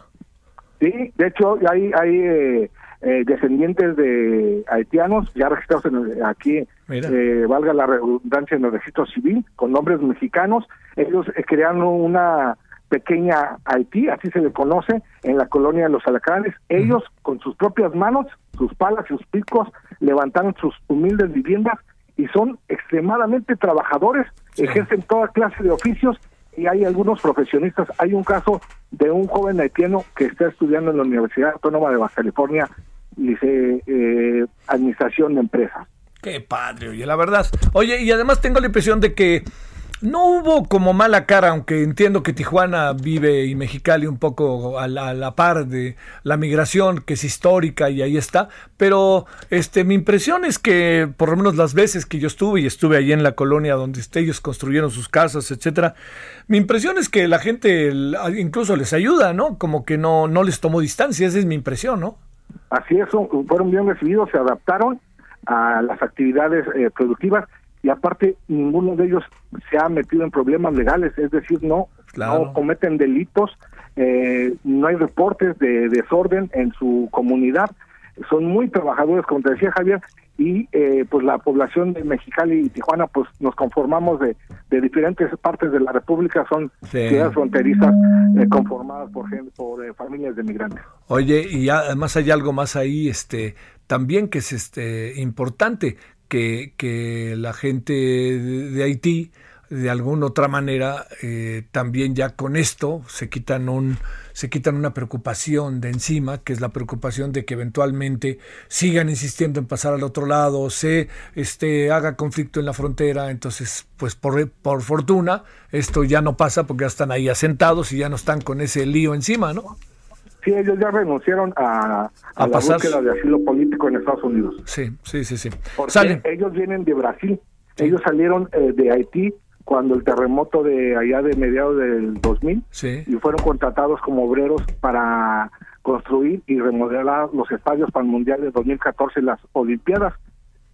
Sí, de hecho hay hay eh, eh, descendientes de haitianos ya registrados en, aquí, eh, valga la redundancia en el registro civil, con nombres mexicanos. Ellos crearon una pequeña Haití, así se le conoce, en la colonia de los Alacranes. Ellos, con sus propias manos, sus palas sus picos, levantaron sus humildes viviendas y son extremadamente trabajadores, ejercen toda clase de oficios y hay algunos profesionistas. Hay un caso de un joven haitiano que está estudiando en la Universidad Autónoma de Baja California, dice eh, Administración de Empresas. Qué padre, oye, la verdad. Oye, y además tengo la impresión de que no hubo como mala cara, aunque entiendo que Tijuana vive y Mexicali un poco a la, par de la migración que es histórica y ahí está, pero este mi impresión es que por lo menos las veces que yo estuve y estuve allí en la colonia donde ellos construyeron sus casas, etcétera, mi impresión es que la gente incluso les ayuda, ¿no? Como que no no les tomó distancia, esa es mi impresión, ¿no? Así es, fueron bien recibidos, se adaptaron a las actividades eh, productivas y aparte ninguno de ellos se ha metido en problemas legales, es decir, no, claro. no cometen delitos, eh, no hay reportes de desorden en su comunidad, son muy trabajadores, como te decía Javier, y eh, pues la población de Mexicali y Tijuana pues nos conformamos de, de diferentes partes de la República, son sí. ciudades fronterizas eh, conformadas por, por eh, familias de migrantes. Oye, y además hay algo más ahí, este también que es este importante, que, que la gente de, Haití de alguna otra manera eh, también ya con esto se quitan un se quitan una preocupación de encima que es la preocupación de que eventualmente sigan insistiendo en pasar al otro lado se este haga conflicto en la frontera. Entonces pues por, por fortuna esto ya no pasa porque ya están ahí asentados y ya no están con ese lío encima no Sí, ellos ya renunciaron a, a, a la pasar... búsqueda de asilo político en Estados Unidos. Sí, sí, sí, sí. Porque Salen. ellos vienen de Brasil. Sí. Ellos salieron eh, de Haití cuando el terremoto de allá de mediados del 2000 sí. y fueron contratados como obreros para construir y remodelar los estadios para el Mundial de 2014 y las Olimpiadas.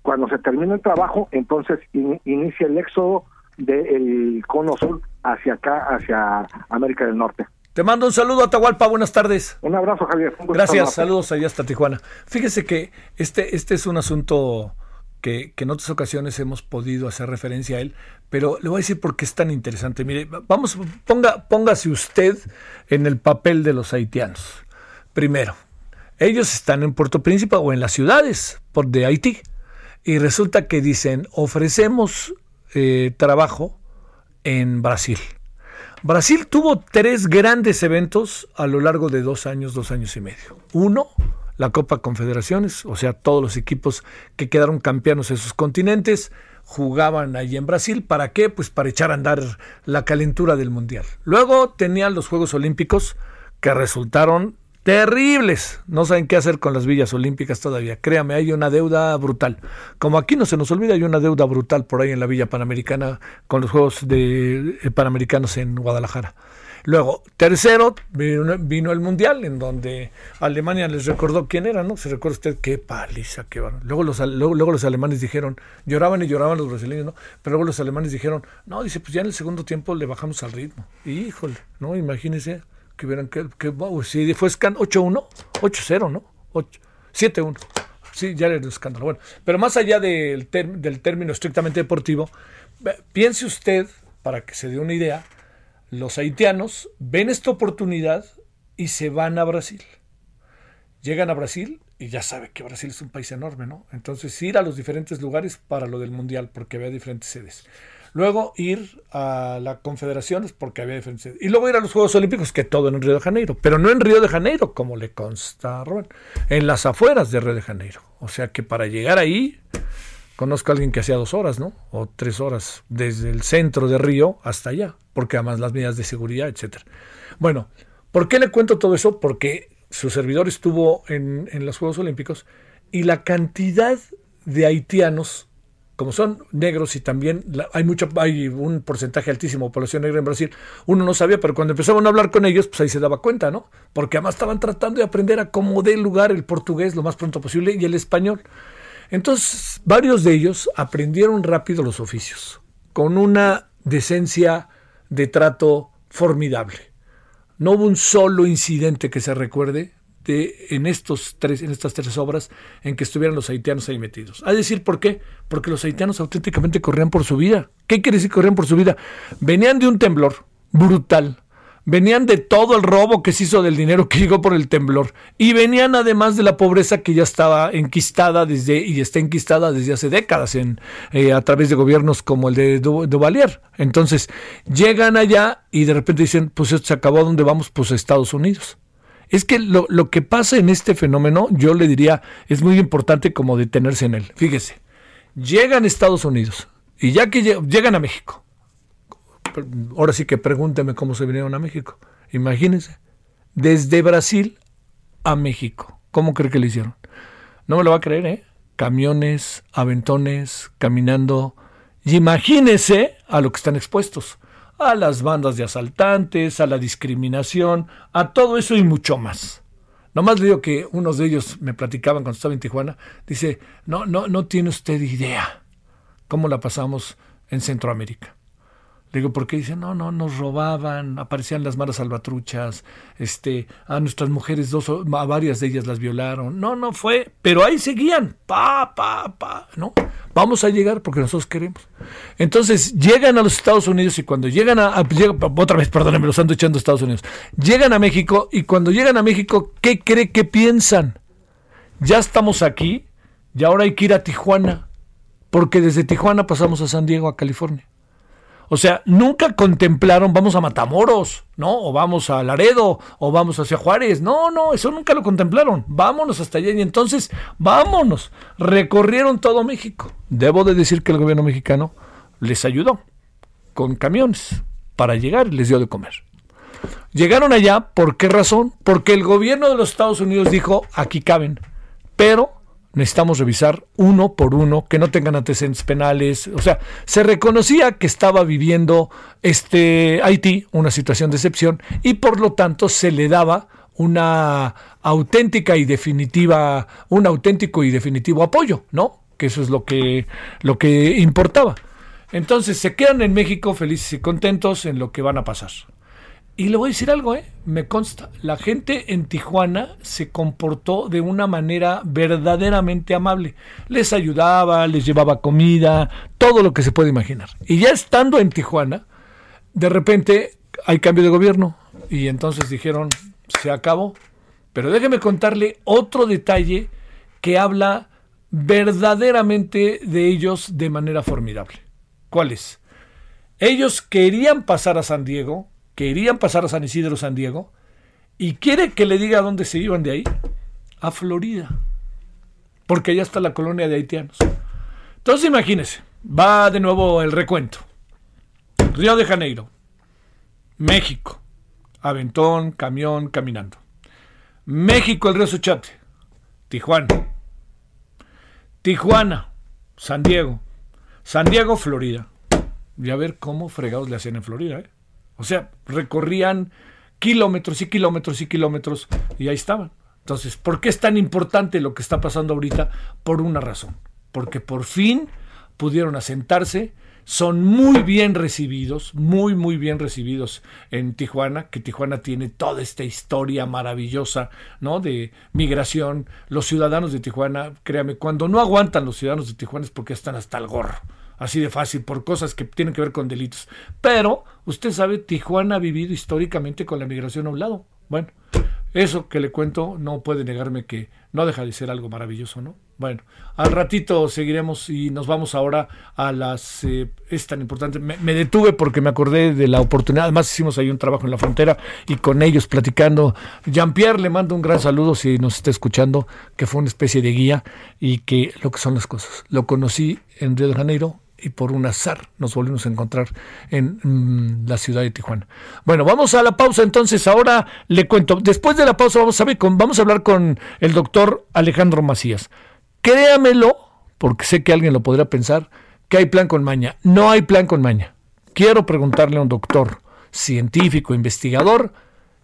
Cuando se termina el trabajo, entonces in, inicia el éxodo del cono sur hacia acá, hacia América del Norte. Te mando un saludo a Atahualpa, buenas tardes. Un abrazo, Javier. Un Gracias, saludos allá hasta Tijuana. Fíjese que este, este es un asunto que, que, en otras ocasiones hemos podido hacer referencia a él, pero le voy a decir por qué es tan interesante. Mire, vamos, ponga, póngase usted en el papel de los haitianos. Primero, ellos están en Puerto Príncipe o en las ciudades de Haití y resulta que dicen ofrecemos eh, trabajo en Brasil. Brasil tuvo tres grandes eventos a lo largo de dos años, dos años y medio. Uno, la Copa Confederaciones, o sea, todos los equipos que quedaron campeones en sus continentes jugaban allí en Brasil. ¿Para qué? Pues para echar a andar la calentura del Mundial. Luego tenían los Juegos Olímpicos que resultaron terribles. No saben qué hacer con las villas olímpicas todavía. Créame, hay una deuda brutal. Como aquí no se nos olvida, hay una deuda brutal por ahí en la Villa Panamericana con los Juegos de, eh, Panamericanos en Guadalajara. Luego, tercero, vino, el Mundial, en donde Alemania les recordó quién era, ¿no? Se recuerda usted qué paliza, qué van. Luego los, luego, luego los alemanes dijeron, lloraban y lloraban los brasileños, ¿no? Pero luego los alemanes dijeron, no, dice, pues ya en el segundo tiempo le bajamos al ritmo. Híjole, ¿no? Imagínese que vieran que, que wow, si fue Scan 8-1, 8-0, ¿no? 7-1. Sí, ya era el escándalo. Bueno, pero más allá del, del término estrictamente deportivo, piense usted, para que se dé una idea, los haitianos ven esta oportunidad y se van a Brasil. Llegan a Brasil y ya sabe que Brasil es un país enorme, ¿no? Entonces ir a los diferentes lugares para lo del Mundial, porque había diferentes sedes. Luego ir a la Confederaciones, porque había diferentes sedes. Y luego ir a los Juegos Olímpicos, que todo en Río de Janeiro, pero no en Río de Janeiro, como le consta a Rubén, en las afueras de Río de Janeiro. O sea que para llegar ahí, conozco a alguien que hacía dos horas, ¿no? O tres horas, desde el centro de Río hasta allá, porque además las medidas de seguridad, etcétera. Bueno, ¿por qué le cuento todo eso? Porque su servidor estuvo en, en los Juegos Olímpicos y la cantidad de haitianos como son negros y también hay mucho hay un porcentaje altísimo de población negra en Brasil, uno no sabía, pero cuando empezaban a hablar con ellos, pues ahí se daba cuenta, ¿no? Porque además estaban tratando de aprender a cómo dé lugar el portugués lo más pronto posible y el español. Entonces, varios de ellos aprendieron rápido los oficios, con una decencia de trato formidable. No hubo un solo incidente que se recuerde en, estos tres, en estas tres obras en que estuvieran los haitianos ahí metidos. A decir, ¿por qué? Porque los haitianos auténticamente corrían por su vida. ¿Qué quiere decir corrían por su vida? Venían de un temblor brutal. Venían de todo el robo que se hizo del dinero que llegó por el temblor. Y venían además de la pobreza que ya estaba enquistada desde, y está enquistada desde hace décadas eh, a través de gobiernos como el de Duvalier. Entonces, llegan allá y de repente dicen, pues esto se acabó, ¿a dónde vamos? Pues a Estados Unidos. Es que lo, lo, que pasa en este fenómeno, yo le diría, es muy importante como detenerse en él. Fíjese, llegan a Estados Unidos y ya que llegan a México, ahora sí que pregúnteme cómo se vinieron a México. Imagínense, desde Brasil a México. ¿Cómo cree que lo hicieron? No me lo va a creer, ¿eh? Camiones, aventones, caminando. Y imagínese a lo que están expuestos a las bandas de asaltantes, a la discriminación, a todo eso y mucho más. Nomás le digo que unos de ellos me platicaban cuando estaba en Tijuana, dice, no, no, no tiene usted idea cómo la pasamos en Centroamérica. Le digo, ¿por qué? Dice, no, no, nos robaban, aparecían las malas salvatruchas, este, a nuestras mujeres, dos, a varias de ellas las violaron. No, no fue, pero ahí seguían, pa, pa, pa, ¿no? Vamos a llegar porque nosotros queremos. Entonces, llegan a los Estados Unidos y cuando llegan a, otra vez, perdónenme, los ando echando a Estados Unidos, llegan a México y cuando llegan a México, ¿qué cree que piensan? Ya estamos aquí y ahora hay que ir a Tijuana, porque desde Tijuana pasamos a San Diego, a California. O sea, nunca contemplaron vamos a Matamoros, ¿no? O vamos a Laredo, o vamos hacia Juárez. No, no, eso nunca lo contemplaron. Vámonos hasta allá y entonces, vámonos. Recorrieron todo México. Debo de decir que el gobierno mexicano les ayudó con camiones para llegar y les dio de comer. Llegaron allá, ¿por qué razón? Porque el gobierno de los Estados Unidos dijo, aquí caben, pero necesitamos revisar uno por uno, que no tengan antecedentes penales. O sea, se reconocía que estaba viviendo este Haití una situación de excepción y por lo tanto se le daba una auténtica y definitiva, un auténtico y definitivo apoyo, ¿no? Que eso es lo que, lo que importaba. Entonces se quedan en México felices y contentos en lo que van a pasar. Y le voy a decir algo, ¿eh? me consta, la gente en Tijuana se comportó de una manera verdaderamente amable. Les ayudaba, les llevaba comida, todo lo que se puede imaginar. Y ya estando en Tijuana, de repente hay cambio de gobierno y entonces dijeron, se acabó. Pero déjeme contarle otro detalle que habla verdaderamente de ellos de manera formidable. ¿Cuál es? Ellos querían pasar a San Diego, querían pasar a San Isidro, San Diego, y quiere que le diga a dónde se iban de ahí, a Florida, porque allá está la colonia de haitianos. Entonces imagínense, va de nuevo el recuento. Río de Janeiro, México, aventón, camión, caminando. México, el río Suchate, Tijuana, Tijuana, San Diego, San Diego, Florida. Y a ver cómo fregados le hacían en Florida, ¿eh? O sea, recorrían kilómetros y kilómetros y kilómetros y ahí estaban. Entonces, ¿por qué es tan importante lo que está pasando ahorita? Por una razón. Porque por fin pudieron asentarse, son muy bien recibidos, muy, muy bien recibidos en Tijuana, que Tijuana tiene toda esta historia maravillosa, ¿no? De migración. Los ciudadanos de Tijuana, créame, cuando no aguantan los ciudadanos de Tijuana es porque están hasta el gorro. Así de fácil, por cosas que tienen que ver con delitos. Pero, usted sabe, Tijuana ha vivido históricamente con la migración a un lado. Bueno, eso que le cuento no puede negarme que no deja de ser algo maravilloso, ¿no? Bueno, al ratito seguiremos y nos vamos ahora a las... Eh, es tan importante, me, detuve porque me acordé de la oportunidad, además hicimos ahí un trabajo en la frontera y con ellos platicando. Jean-Pierre le mando un gran saludo si nos está escuchando, que fue una especie de guía y que lo que son las cosas. Lo conocí en Río de Janeiro, y por un azar nos volvimos a encontrar en mm, la ciudad de Tijuana. Bueno, vamos a la pausa entonces. Ahora le cuento. Después de la pausa vamos a, ver con, vamos a hablar con el doctor Alejandro Macías. Créamelo, porque sé que alguien lo podría pensar, que hay plan con maña. No hay plan con maña. Quiero preguntarle a un doctor científico, investigador,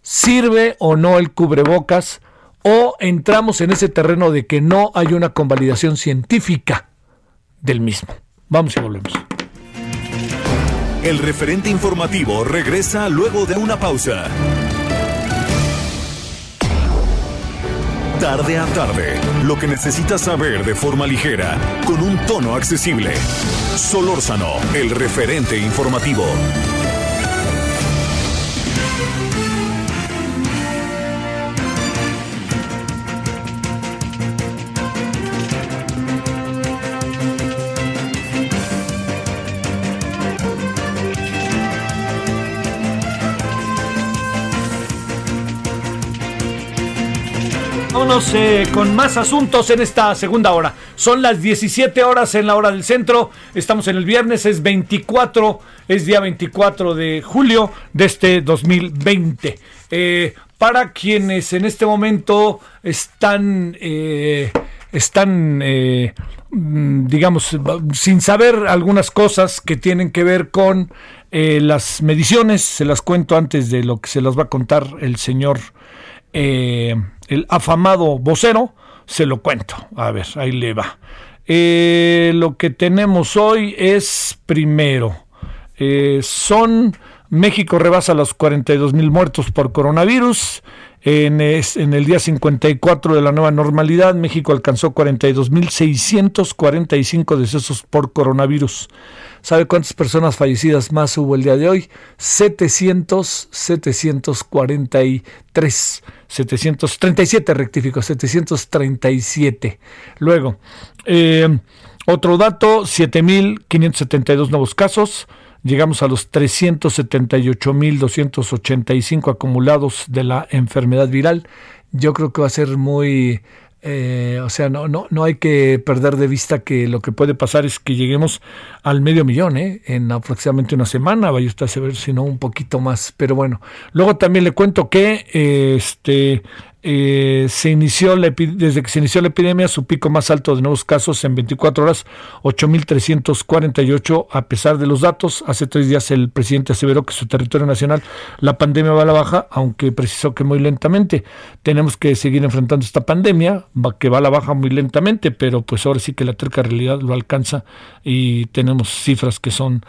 ¿sirve o no el cubrebocas? ¿O entramos en ese terreno de que no hay una convalidación científica del mismo? Vamos y volvemos. El referente informativo regresa luego de una pausa. Tarde a tarde, lo que necesitas saber de forma ligera, con un tono accesible. Solórzano, el referente informativo. Eh, con más asuntos en esta segunda hora. Son las 17 horas en la hora del centro. Estamos en el viernes, es 24, es día 24 de julio de este 2020. Eh, para quienes en este momento están, eh, están mm, digamos, sin saber algunas cosas que tienen que ver con las mediciones, se las cuento antes de lo que se las va a contar el señor el afamado vocero, se lo cuento. A ver, ahí le va. Eh, lo que tenemos hoy es primero, eh, son México rebasa los 42 mil muertos por coronavirus. En, el día 54 de la nueva normalidad, México alcanzó 42 mil 645 decesos por coronavirus. ¿Sabe cuántas personas fallecidas más hubo el día de hoy? 700, 743. 737, rectifico, 737. Luego, eh, otro dato, 7.572 nuevos casos. Llegamos a los 378.285 acumulados de la enfermedad viral. Yo creo que va a ser muy eh, o sea, no, no, no hay que perder de vista que lo que puede pasar es que lleguemos al medio millón ¿eh? en aproximadamente una semana, vaya usted a saber si no un poquito más. Pero bueno, luego también le cuento que este eh, se inició desde que se inició la epidemia, su pico más alto de nuevos casos en 24 horas, 8.348, a pesar de los datos. Hace tres días el presidente aseveró que su territorio nacional la pandemia va a la baja, aunque precisó que muy lentamente. Tenemos que seguir enfrentando esta pandemia, que va a la baja muy lentamente, pero pues ahora sí que la terca realidad lo alcanza y tenemos cifras que son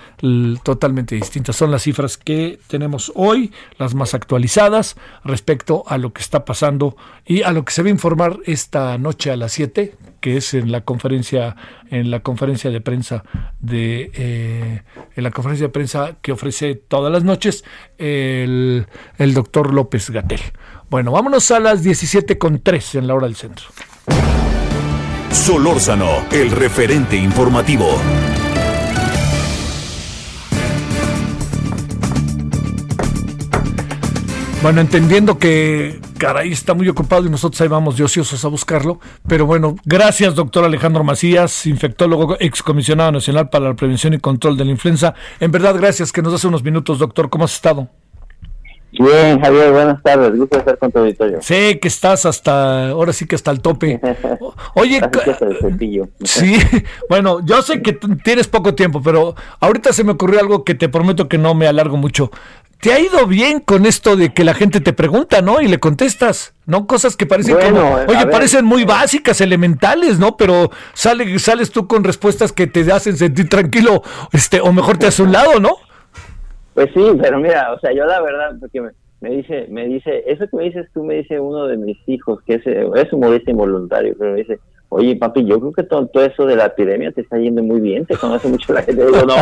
totalmente distintas. Son las cifras que tenemos hoy, las más actualizadas respecto a lo que está y a lo que se va a informar esta noche a las 7, que es en la conferencia en la conferencia de prensa de eh, en la conferencia de prensa que ofrece todas las noches el, el doctor López Gatel. Bueno, vámonos a las 17 con 3 en la hora del centro. Solórzano, el referente informativo. Bueno, entendiendo que caray está muy ocupado y nosotros ahí vamos de ociosos a buscarlo, pero bueno, gracias doctor Alejandro Macías, infectólogo excomisionado nacional para la prevención y control de la influenza. En verdad, gracias que nos hace unos minutos, doctor. ¿Cómo has estado? Bien, Javier, buenas tardes. Gusto estar con tu auditorio. Sé que estás hasta, ahora sí que hasta el tope. Oye, sí, bueno, yo sé que tienes poco tiempo, pero ahorita se me ocurrió algo que te prometo que no me alargo mucho. Te ha ido bien con esto de que la gente te pregunta, ¿no? Y le contestas, ¿no? Cosas que parecen como, oye, parecen muy básicas, elementales, ¿no? Pero sale, sales tú con respuestas que te hacen sentir tranquilo, este, o mejor te hace un lado, ¿no? Pues sí, pero mira, o sea, yo la verdad, porque me, dice, me dice, eso que me dices tú, me dice uno de mis hijos, que es, es humorista involuntario, pero me dice, Oye, papi, yo creo que todo, eso de la epidemia te está yendo muy bien, te conoce mucho la gente. Digo, no,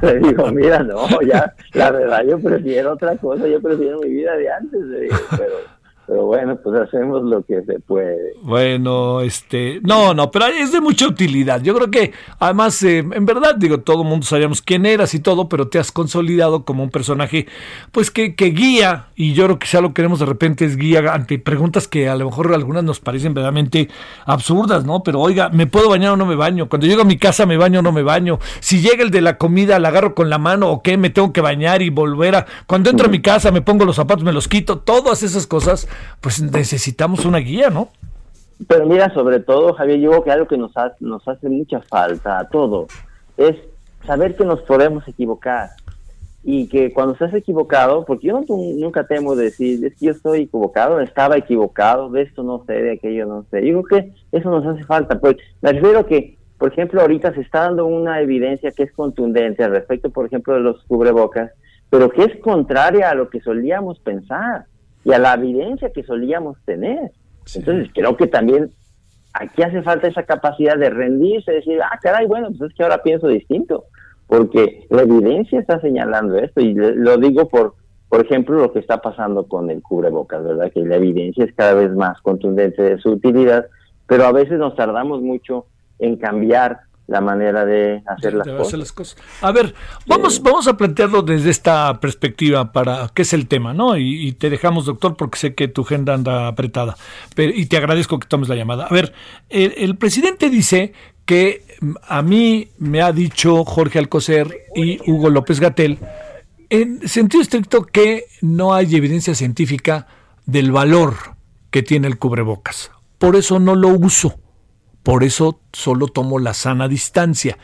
le digo, mira, no, ya, la verdad, yo prefiero otra cosa, yo prefiero mi vida de antes, digo, pero pero bueno, pues hacemos lo que se puede. Bueno, este, no, no, pero es de mucha utilidad. Yo creo que, además, eh, en verdad, digo, todo el mundo sabíamos quién eras y todo, pero te has consolidado como un personaje, pues que, que guía, y yo creo que ya lo queremos de repente es guía ante preguntas que a lo mejor algunas nos parecen verdaderamente absurdas, ¿no? Pero oiga, ¿me puedo bañar o no me baño? Cuando llego a mi casa, ¿me baño o no me baño? Si llega el de la comida, la agarro con la mano o qué, me tengo que bañar y volver a. Cuando entro a mi casa, me pongo los zapatos, me los quito, todas esas cosas pues necesitamos una guía, ¿no? Pero mira, sobre todo, Javier, yo creo que algo que nos, nos hace mucha falta a todos es saber que nos podemos equivocar y que cuando estás equivocado, porque yo nunca temo decir, es que yo estoy equivocado, estaba equivocado, de esto no sé, de aquello no sé. Yo creo que eso nos hace falta. Pues me refiero que, por ejemplo, ahorita se está dando una evidencia que es contundente al respecto, por ejemplo, de los cubrebocas, pero que es contraria a lo que solíamos pensar y a la evidencia que solíamos tener. Entonces creo que también aquí hace falta esa capacidad de rendirse, decir, ah, caray, bueno, pues es que ahora pienso distinto, porque la evidencia está señalando esto y lo digo por, por ejemplo, lo que está pasando con el cubrebocas, ¿verdad? Que la evidencia es cada vez más contundente de su utilidad, pero a veces nos tardamos mucho en cambiar la manera de hacer, las, cosas. A ver, vamos, vamos a plantearlo desde esta perspectiva para qué es el tema, ¿no? Y, te dejamos, doctor, porque sé que tu agenda anda apretada. Pero, y te agradezco que tomes la llamada. A ver, el, presidente dice que mm, a mí me ha dicho Jorge Alcocer y Hugo López Gatel, en sentido estricto, que no hay evidencia científica del valor que tiene el cubrebocas. Por eso no lo uso. Por eso solo tomo la sana distancia.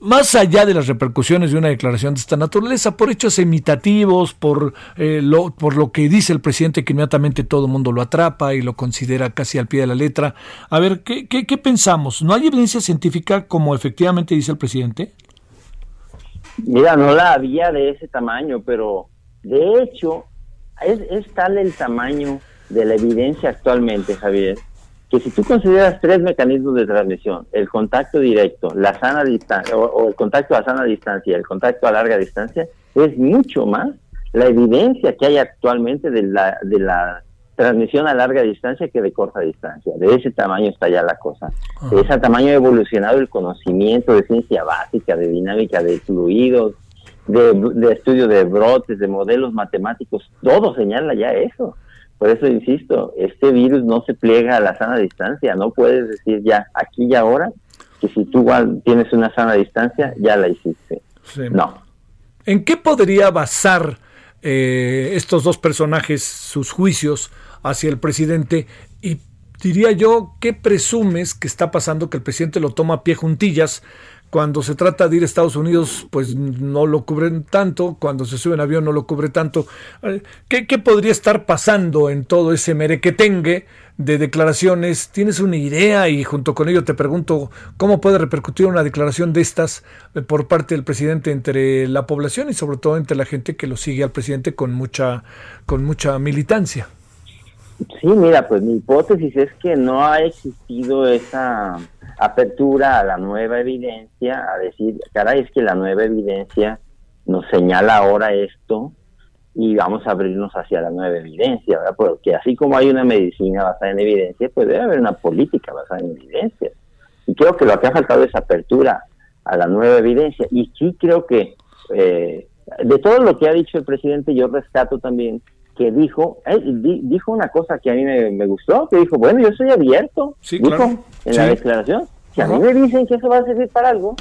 Más allá de las repercusiones de una declaración de esta naturaleza, por hechos imitativos, por, eh, lo, por lo que dice el presidente, que inmediatamente todo el mundo lo atrapa y lo considera casi al pie de la letra. A ver, ¿qué, qué, pensamos? ¿No hay evidencia científica como efectivamente dice el presidente? Mira, no la había de ese tamaño, pero de hecho es, es tal el tamaño de la evidencia actualmente, Javier, que si tú consideras tres mecanismos de transmisión, el contacto directo, la sana distancia, o, el contacto a sana distancia y el contacto a larga distancia, es mucho más la evidencia que hay actualmente de la, de la transmisión a larga distancia que de corta distancia. De ese tamaño está ya la cosa. De ese tamaño ha evolucionado el conocimiento de ciencia básica, de dinámica de fluidos, de, de estudio de brotes, de modelos matemáticos, todo señala ya eso. Por eso insisto, este virus no se pliega a la sana distancia. No puedes decir ya, aquí y ahora, que si tú tienes una sana distancia, ya la hiciste. No. ¿En qué podría basar eh, estos dos personajes sus juicios hacia el presidente? Y diría yo, ¿qué presumes que está pasando que el presidente lo toma a pie juntillas? Cuando se trata de ir a Estados Unidos, pues no lo cubren tanto. Cuando se sube en avión, no lo cubre tanto. Eh, ¿Qué, qué podría estar pasando en todo ese merequetengue de declaraciones? ¿Tienes una idea? Y junto con ello te pregunto, ¿cómo puede repercutir una declaración de estas eh, por parte del presidente entre la población y sobre todo entre la gente que lo sigue al presidente con mucha, con mucha militancia? Sí, mira, pues mi hipótesis es que no ha existido esa apertura a la nueva evidencia, a decir, caray, es que la nueva evidencia nos señala ahora esto y vamos a abrirnos hacia la nueva evidencia, ¿verdad? Porque así como hay una medicina basada en evidencia, pues debe haber una política basada en evidencia. Y creo que lo que ha faltado es apertura a la nueva evidencia. Y sí creo que eh, de todo lo que ha dicho el presidente, yo rescato también que dijo, dijo una cosa que a mí me, gustó, que dijo, bueno, yo soy abierto, dijo en la declaración, si a mí me dicen que eso va a servir para algo,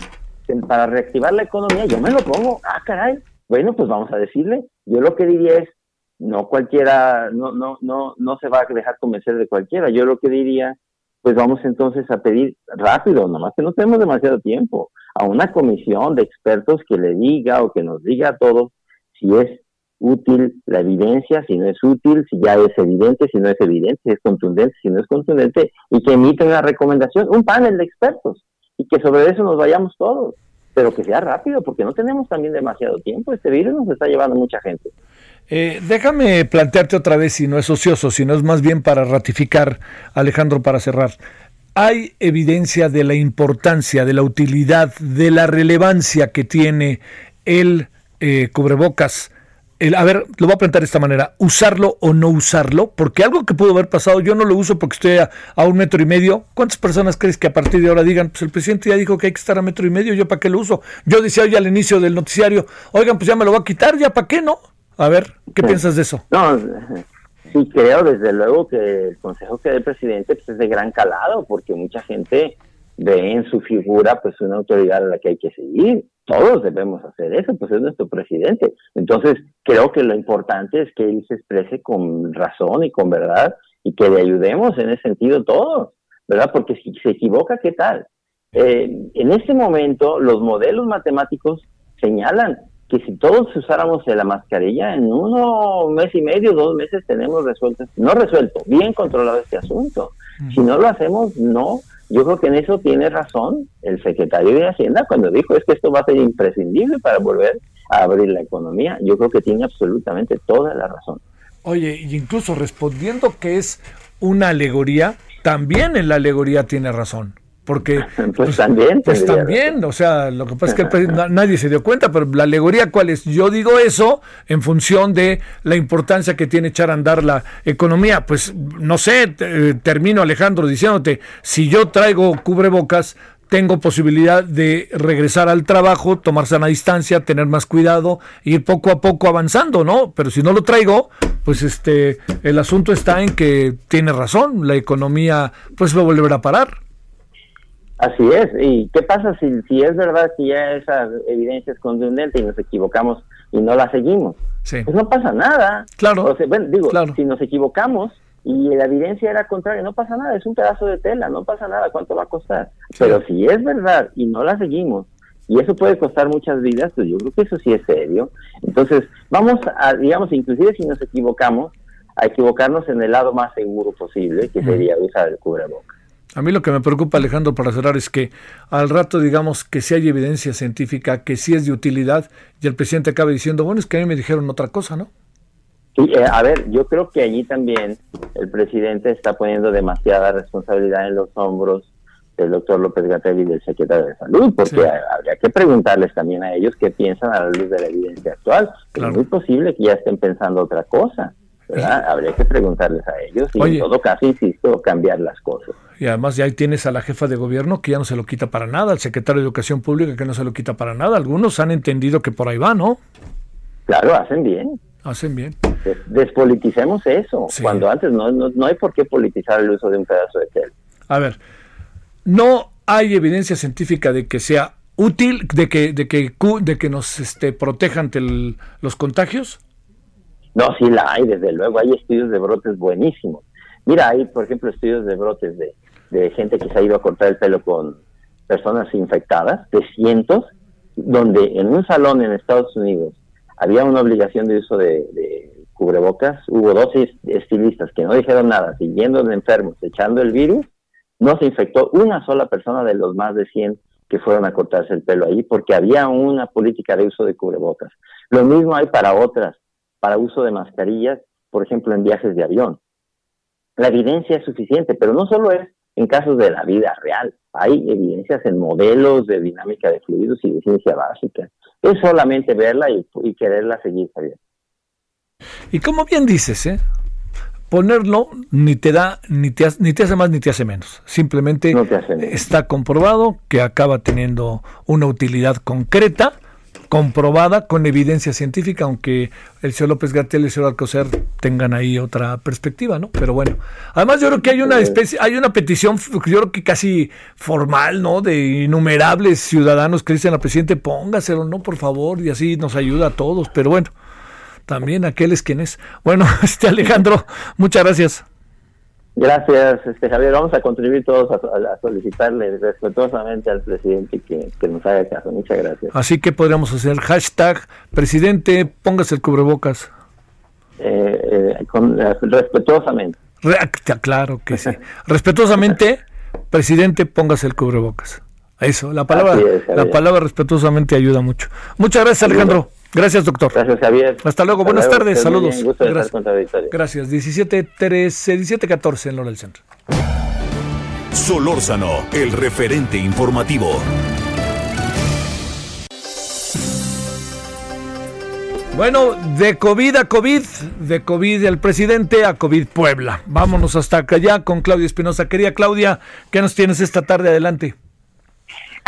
para reactivar la economía, yo me lo pongo, ah, caray, bueno, pues vamos a decirle, yo lo que diría es, no cualquiera, no, no, no, no se va a dejar convencer de cualquiera, yo lo que diría, pues vamos entonces a pedir rápido, nomás que no tenemos demasiado tiempo, a una comisión de expertos que le diga o que nos diga a todos si es útil la evidencia, si no es útil, si ya es evidente, si no es evidente, si es contundente, si no es contundente, y que emiten una recomendación, un panel de expertos, y que sobre eso nos vayamos todos, pero que sea rápido, porque no tenemos también demasiado tiempo, este virus nos está llevando mucha gente. Eh, déjame plantearte otra vez si no es ocioso, si no es más bien para ratificar, Alejandro, para cerrar. ¿Hay evidencia de la importancia, de la utilidad, de la relevancia que tiene el eh, cubrebocas? El, a ver, lo voy a plantear de esta manera, usarlo o no usarlo, porque algo que pudo haber pasado, yo no lo uso porque estoy a, a, un metro y medio. ¿Cuántas personas crees que a partir de ahora digan, pues el presidente ya dijo que hay que estar a metro y medio, yo para qué lo uso? Yo decía hoy al inicio del noticiario, oigan, pues ya me lo voy a quitar, ya para qué no. A ver, ¿qué sí. piensas de eso? No, sí creo desde luego que el consejo que da el presidente pues, es de gran calado, porque mucha gente ve en su figura pues una autoridad a la que hay que seguir. Todos debemos hacer eso, pues es nuestro presidente. Entonces, creo que lo importante es que él se exprese con razón y con verdad y que le ayudemos en ese sentido todos, ¿verdad? Porque si se equivoca, ¿qué tal? Eh, en este momento, los modelos matemáticos señalan que si todos usáramos la mascarilla, en uno mes y medio, dos meses tenemos resuelto, no resuelto, bien controlado este asunto. Si no lo hacemos, no. Yo creo que en eso tiene razón el secretario de Hacienda cuando dijo es que esto va a ser imprescindible para volver a abrir la economía. Yo creo que tiene absolutamente toda la razón. Oye, y incluso respondiendo que es una alegoría, también en la alegoría tiene razón porque pues, pues también pues también o sea lo que pasa es que nadie se dio cuenta pero la alegoría cuál es yo digo eso en función de la importancia que tiene echar a andar la economía pues no sé termino Alejandro diciéndote si yo traigo cubrebocas tengo posibilidad de regresar al trabajo, tomar sana distancia, tener más cuidado, ir poco a poco avanzando, ¿no? Pero si no lo traigo, pues este, el asunto está en que tiene razón, la economía pues va a volver a parar. Así es. ¿Y qué pasa si, si es verdad que ya esa evidencia es contundente y nos equivocamos y no la seguimos? Sí. Pues no pasa nada. Claro. O sea, bueno, digo, claro. si nos equivocamos y la evidencia era contraria, no pasa nada, es un pedazo de tela, no pasa nada, ¿cuánto va a costar? Sí. Pero si es verdad y no la seguimos, y eso puede costar muchas vidas, pues yo creo que eso sí es serio. Entonces, vamos a, digamos, inclusive si nos equivocamos, a equivocarnos en el lado más seguro posible, que sería usar el cubrebocas. A mí lo que me preocupa, Alejandro, para cerrar, es que al rato digamos que si hay evidencia científica, que sí es de utilidad, y el presidente acabe diciendo, bueno, es que a mí me dijeron otra cosa, ¿no? Sí, eh, a ver, yo creo que allí también el presidente está poniendo demasiada responsabilidad en los hombros del doctor López Gatell y del secretario de Salud, porque sí. habría que preguntarles también a ellos qué piensan a la luz de la evidencia actual. Claro. Es muy posible que ya estén pensando otra cosa. Habría que preguntarles a ellos y Oye, en todo caso, insisto, cambiar las cosas. Y además ya ahí tienes a la jefa de gobierno que ya no se lo quita para nada, al secretario de Educación Pública que no se lo quita para nada. Algunos han entendido que por ahí va, ¿no? Claro, hacen bien. Hacen bien. Des despoliticemos eso, sí. cuando antes no, no, no hay por qué politizar el uso de un pedazo de tela. A ver, no hay evidencia científica de que sea útil, de que, de que, de que nos este, proteja ante el, los contagios. No, sí la hay, desde luego. Hay estudios de brotes buenísimos. Mira, hay, por ejemplo, estudios de brotes de, gente que se ha ido a cortar el pelo con personas infectadas, de cientos, donde en un salón en Estados Unidos había una obligación de uso de, cubrebocas, hubo dos estilistas que no dijeron nada, siguiendo de enfermos, echando el virus, no se infectó una sola persona de los más de 100 que fueron a cortarse el pelo ahí, porque había una política de uso de cubrebocas. Lo mismo hay para otras, para uso de mascarillas, por ejemplo, en viajes de avión. La evidencia es suficiente, pero no solo es en casos de la vida real, hay evidencias en modelos de dinámica de fluidos y de ciencia básica. Es solamente verla y, y quererla seguir, Javier. Y como bien dices, ¿eh? ponerlo ni te da ni te, hace, ni te hace más ni te hace menos. Simplemente no hace menos. está comprobado que acaba teniendo una utilidad concreta, comprobada con evidencia científica, aunque el señor López Gatel y el señor Alcocer tengan ahí otra perspectiva, ¿no? Pero bueno, además yo creo que hay una especie, hay una petición, yo creo que casi formal, ¿no? De innumerables ciudadanos que dicen al presidente, póngaselo, ¿no? Por favor, y así nos ayuda a todos, pero bueno. También aquel es quien es. Bueno, este Alejandro, muchas gracias. Gracias, este Javier. Vamos a contribuir todos a, solicitarle respetuosamente al presidente que, nos haga caso. Muchas gracias. Así que podríamos hacer hashtag presidente, póngase el cubrebocas. Eh, eh, con, eh, respetuosamente. claro que sí. respetuosamente, presidente, póngase el cubrebocas. Eso, la palabra, la palabra respetuosamente ayuda mucho. Muchas gracias, Alejandro. Gracias, doctor. Gracias, Javier. Hasta luego. Buenas tardes. Saludos. Gracias. Gracias. 17, 13, 17, 14 en Hora del Centro. Solórzano, el referente informativo. Bueno, de COVID a COVID, de COVID el presidente a COVID Puebla. Vámonos hasta acá con Claudia Espinosa. Querida Claudia, ¿qué nos tienes esta tarde? Adelante.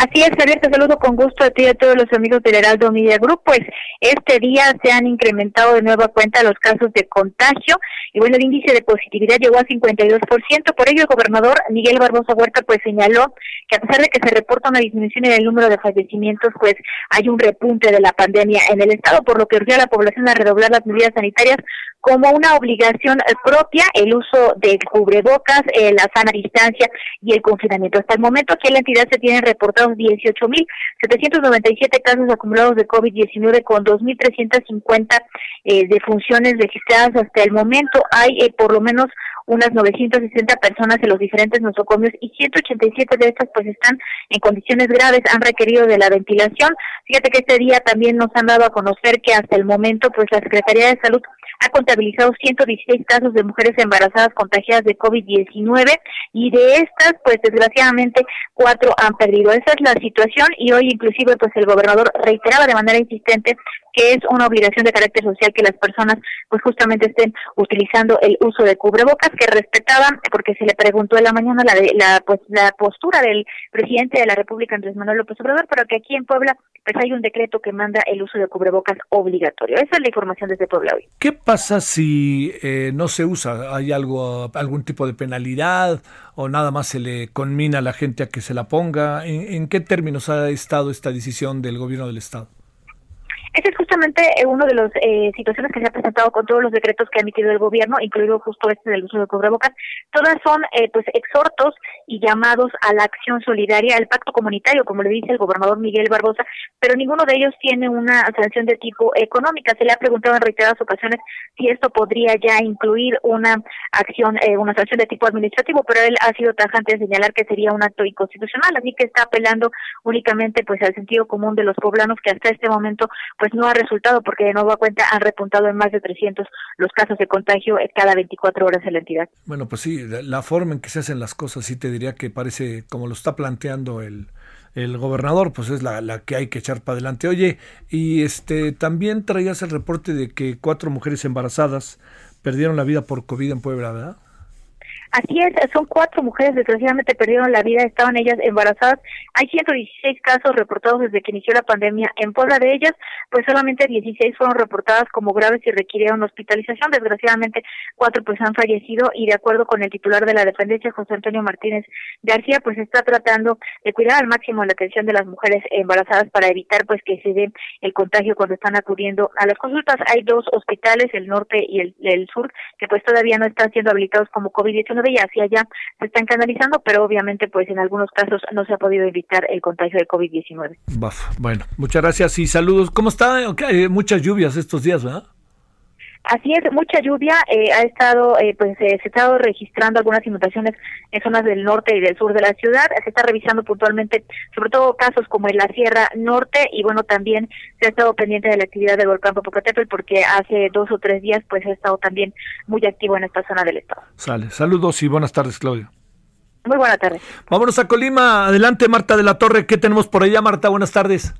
Así es, Javier, te saludo con gusto a ti y a todos los amigos del Heraldo Media Group. Pues este día se han incrementado de nueva cuenta los casos de contagio y bueno, el índice de positividad llegó a 52%. Por ello, el gobernador Miguel Barbosa Huerta pues señaló que a pesar de que se reporta una disminución en el número de fallecimientos, pues hay un repunte de la pandemia en el estado, por lo que urgió a la población a redoblar las medidas sanitarias como una obligación propia el uso de cubrebocas, eh, la sana distancia y el confinamiento. Hasta el momento aquí en la entidad se tienen reportados 18.797 casos acumulados de COVID-19 con 2.350 eh, defunciones registradas hasta el momento. Hay eh, por lo menos unas 960 personas en los diferentes nosocomios y 187 de estas pues están en condiciones graves, han requerido de la ventilación. Fíjate que este día también nos han dado a conocer que hasta el momento pues la Secretaría de Salud ha contabilizado 116 casos de mujeres embarazadas contagiadas de COVID-19 y de estas, pues desgraciadamente, cuatro han perdido. Esa es la situación y hoy inclusive pues el gobernador reiteraba de manera insistente que es una obligación de carácter social que las personas pues justamente estén utilizando el uso de cubrebocas que respetaban porque se le preguntó en la mañana la la pues la postura del presidente de la República Andrés Manuel López Obrador pero que aquí en Puebla pues hay un decreto que manda el uso de cubrebocas obligatorio. Esa es la información desde Puebla hoy. Qué pasa si eh, no se usa hay algo algún tipo de penalidad o nada más se le conmina a la gente a que se la ponga en qué términos ha estado esta decisión del gobierno del estado ese es justamente eh, uno de las eh, situaciones que se ha presentado con todos los decretos que ha emitido el gobierno, incluido justo este del uso de cubrebocas. Todas son eh, pues exhortos y llamados a la acción solidaria, al pacto comunitario, como le dice el gobernador Miguel Barbosa, pero ninguno de ellos tiene una sanción de tipo económica. Se le ha preguntado en reiteradas ocasiones si esto podría ya incluir una acción, eh, una sanción de tipo administrativo, pero él ha sido tajante en señalar que sería un acto inconstitucional, así que está apelando únicamente pues al sentido común de los poblanos que hasta este momento pues no ha resultado porque de nuevo cuenta han repuntado en más de 300 los casos de contagio cada 24 horas en la entidad. Bueno, pues sí, la forma en que se hacen las cosas sí te diría que parece como lo está planteando el, el gobernador, pues es la, la, que hay que echar para adelante. Oye, y este también traías el reporte de que cuatro mujeres embarazadas perdieron la vida por COVID en Puebla, ¿verdad? Así es, son cuatro mujeres desgraciadamente perdieron la vida, estaban ellas embarazadas. Hay 116 casos reportados desde que inició la pandemia en Puebla. De ellas, pues solamente 16 fueron reportadas como graves y requirieron hospitalización. Desgraciadamente, cuatro pues han fallecido y de acuerdo con el titular de la dependencia, José Antonio Martínez García, pues está tratando de cuidar al máximo la atención de las mujeres embarazadas para evitar pues que se dé el contagio cuando están acudiendo a las consultas. Hay dos hospitales, el norte y el, el sur, que pues todavía no están siendo habilitados como COVID-19 y hacia allá se están canalizando, pero obviamente pues en algunos casos no se ha podido evitar el contagio de COVID-19. Bueno, muchas gracias y saludos. ¿Cómo está? Okay, muchas lluvias estos días, ¿verdad? Así es, mucha lluvia. Eh, ha estado, eh, pues eh, se ha estado registrando algunas inundaciones en zonas del norte y del sur de la ciudad. Se está revisando puntualmente, sobre todo casos como en la Sierra Norte y bueno, también se ha estado pendiente de la actividad del volcán Popocatépetl porque hace dos o tres días pues ha estado también muy activo en esta zona del estado. Sale. Saludos y buenas tardes, Claudio. Muy buenas tardes. Vámonos a Colima. Adelante, Marta de la Torre. ¿Qué tenemos por allá, Marta? Buenas tardes.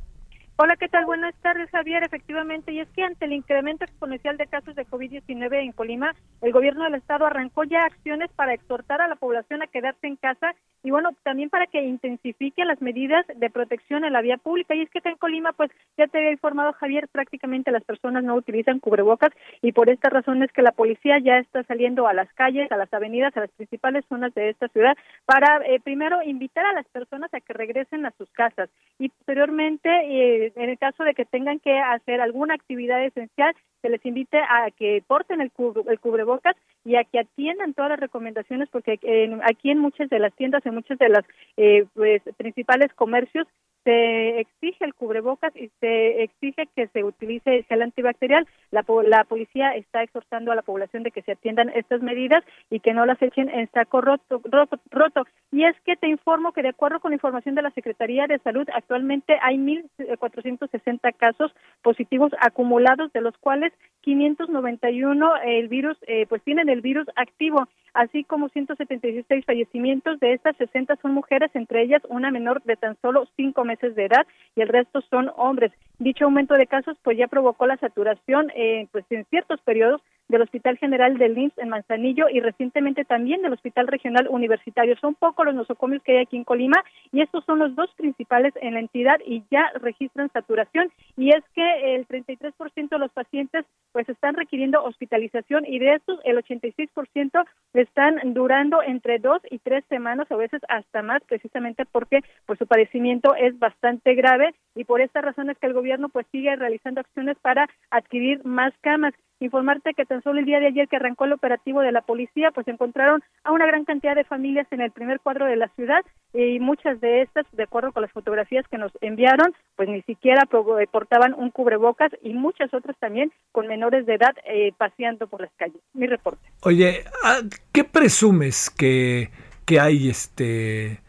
Hola, ¿qué tal? Buenas tardes, Javier. Efectivamente, y es que ante el incremento exponencial de casos de COVID-19 en Colima, el gobierno del estado arrancó ya acciones para exhortar a la población a quedarse en casa y bueno, también para que intensifique las medidas de protección en la vía pública. Y es que en Colima, pues ya te había informado Javier, prácticamente las personas no utilizan cubrebocas y por esta razón es que la policía ya está saliendo a las calles, a las avenidas, a las principales zonas de esta ciudad para eh, primero invitar a las personas a que regresen a sus casas y posteriormente eh, en el caso de que tengan que hacer alguna actividad esencial, se les invite a que porten el, el cubrebocas y a que atiendan todas las recomendaciones, porque aquí en muchas de las tiendas, en muchas de las eh, pues, principales comercios, se exige el cubrebocas y se exige que se utilice gel antibacterial. La, la policía está exhortando a la población de que se atiendan estas medidas y que no las echen en saco roto, roto. Y es que te informo que de acuerdo con información de la Secretaría de Salud, actualmente hay 1.460 casos positivos acumulados, de los cuales 591 el virus, eh, pues tienen el virus activo, así como 176 fallecimientos. De estas 60 son mujeres, entre ellas una menor de tan solo 5 meses de edad y el resto son hombres. Dicho aumento de casos pues ya provocó la saturación eh, pues en ciertos periodos del Hospital General del IMSS en Manzanillo y recientemente también del Hospital Regional Universitario. Son pocos los nosocomios que hay aquí en Colima y estos son los dos principales en la entidad y ya registran saturación y es que el 33% de los pacientes pues están requiriendo hospitalización y de estos el 86% están durando entre dos y tres semanas a veces hasta más precisamente porque pues su padecimiento es bastante grave y por esta razón es que el gobierno pues sigue realizando acciones para adquirir más camas. Informarte que tan solo el día de ayer que arrancó el operativo de la policía, pues encontraron a una gran cantidad de familias en el primer cuadro de la ciudad y muchas de estas, de acuerdo con las fotografías que nos enviaron, pues ni siquiera eh, portaban un cubrebocas y muchas otras también con menores de edad eh, paseando por las calles. Mi reporte. Oye, ah, ¿qué presumes que, que hay este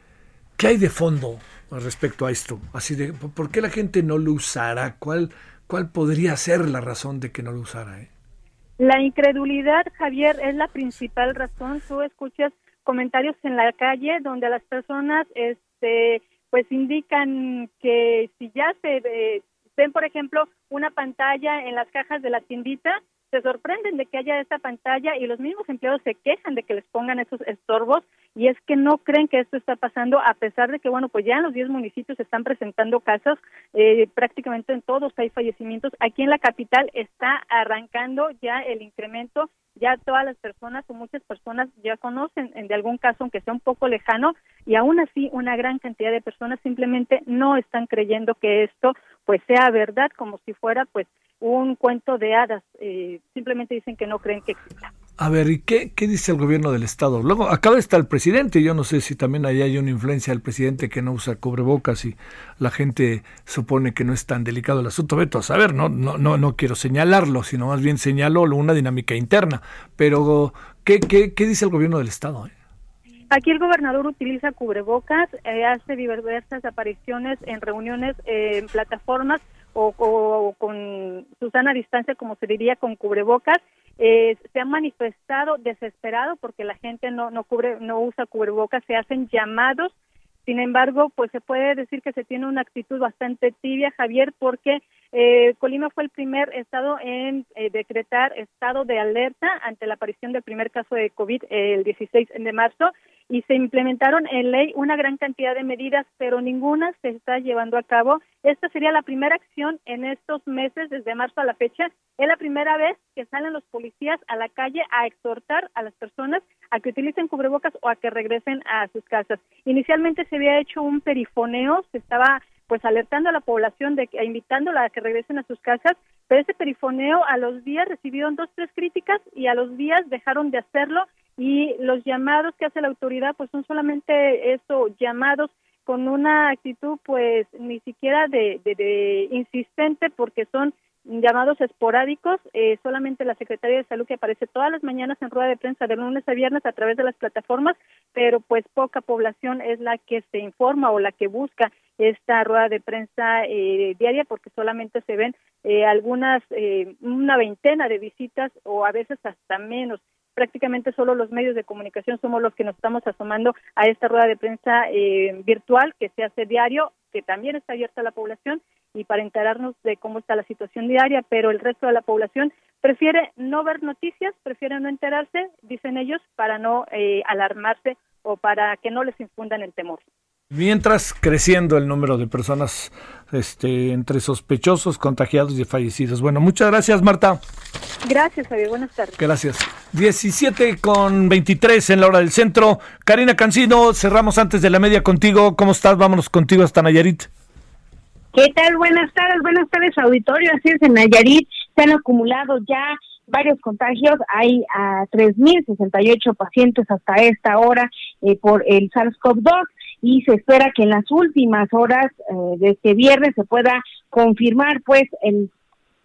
qué hay de fondo respecto a esto? Así de, ¿por qué la gente no lo usará? ¿Cuál, cuál podría ser la razón de que no lo usara? Eh? La incredulidad, Javier, es la principal razón. Tú escuchas comentarios en la calle donde las personas este pues indican que si ya se eh, ven por ejemplo una pantalla en las cajas de la tiendita se sorprenden de que haya esta pantalla y los mismos empleados se quejan de que les pongan esos estorbos y es que no creen que esto está pasando a pesar de que bueno pues ya en los 10 municipios están presentando casos eh, prácticamente en todos hay fallecimientos. Aquí en la capital está arrancando ya el incremento ya todas las personas o muchas personas ya conocen de algún caso aunque sea un poco lejano y aún así una gran cantidad de personas simplemente no están creyendo que esto pues sea verdad como si fuera pues un cuento de hadas. Eh, simplemente dicen que no creen que exista. A ver, ¿y qué, qué, dice el gobierno del Estado? Luego, acá está el presidente, yo no sé si también ahí hay una influencia del presidente que no usa cubrebocas y la gente supone que no es tan delicado el asunto. Veto a saber, no, no, no, no quiero señalarlo, sino más bien señalo una dinámica interna. Pero, ¿qué, qué, qué dice el gobierno del Estado? Eh? Aquí el gobernador utiliza cubrebocas, eh, hace diversas apariciones en reuniones, en plataformas o, con Susana distancia, como se diría, con cubrebocas, eh, se han manifestado desesperado porque la gente no, no, cubre, no usa cubrebocas, se hacen llamados. Sin embargo, pues se puede decir que se tiene una actitud bastante tibia, Javier, porque eh, Colima fue el primer estado en eh, decretar estado de alerta ante la aparición del primer caso de COVID el 16 de marzo y se implementaron en ley una gran cantidad de medidas, pero ninguna se está llevando a cabo. Esta sería la primera acción en estos meses, desde marzo a la fecha. Es la primera vez que salen los policías a la calle a exhortar a las personas a que utilicen cubrebocas o a que regresen a sus casas. Inicialmente se había hecho un perifoneo, se estaba pues alertando a la población de que invitándola a que regresen a sus casas, pero ese perifoneo a los días recibieron dos tres críticas y a los días dejaron de hacerlo y los llamados que hace la autoridad pues son solamente eso, llamados con una actitud pues ni siquiera de, de, insistente porque son llamados esporádicos, eh, solamente la Secretaría de Salud que aparece todas las mañanas en rueda de prensa de lunes a viernes a través de las plataformas, pero pues poca población es la que se informa o la que busca esta rueda de prensa eh, diaria porque solamente se ven eh, algunas, una veintena de visitas o a veces hasta menos prácticamente solo los medios de comunicación somos los que nos estamos asomando a esta rueda de prensa eh, virtual que se hace diario, que también está abierta a la población y para enterarnos de cómo está la situación diaria, pero el resto de la población prefiere no ver noticias, prefiere no enterarse, dicen ellos, para no eh, alarmarse o para que no les infundan el temor. Mientras creciendo el número de personas este, entre sospechosos, contagiados y fallecidos. Bueno, muchas gracias, Marta. Gracias, Javier. Buenas tardes. Gracias. 17 con 23 en la hora del centro. Karina Cancino, cerramos antes de la media contigo. ¿Cómo estás? Vámonos contigo hasta Nayarit. ¿Qué tal? Buenas tardes, buenas tardes, auditorio. Así es, en Nayarit se han acumulado ya varios contagios. Hay a 3.068 pacientes hasta esta hora eh, por el SARS-CoV-2 y se espera que en las últimas horas eh, de este viernes se pueda confirmar pues el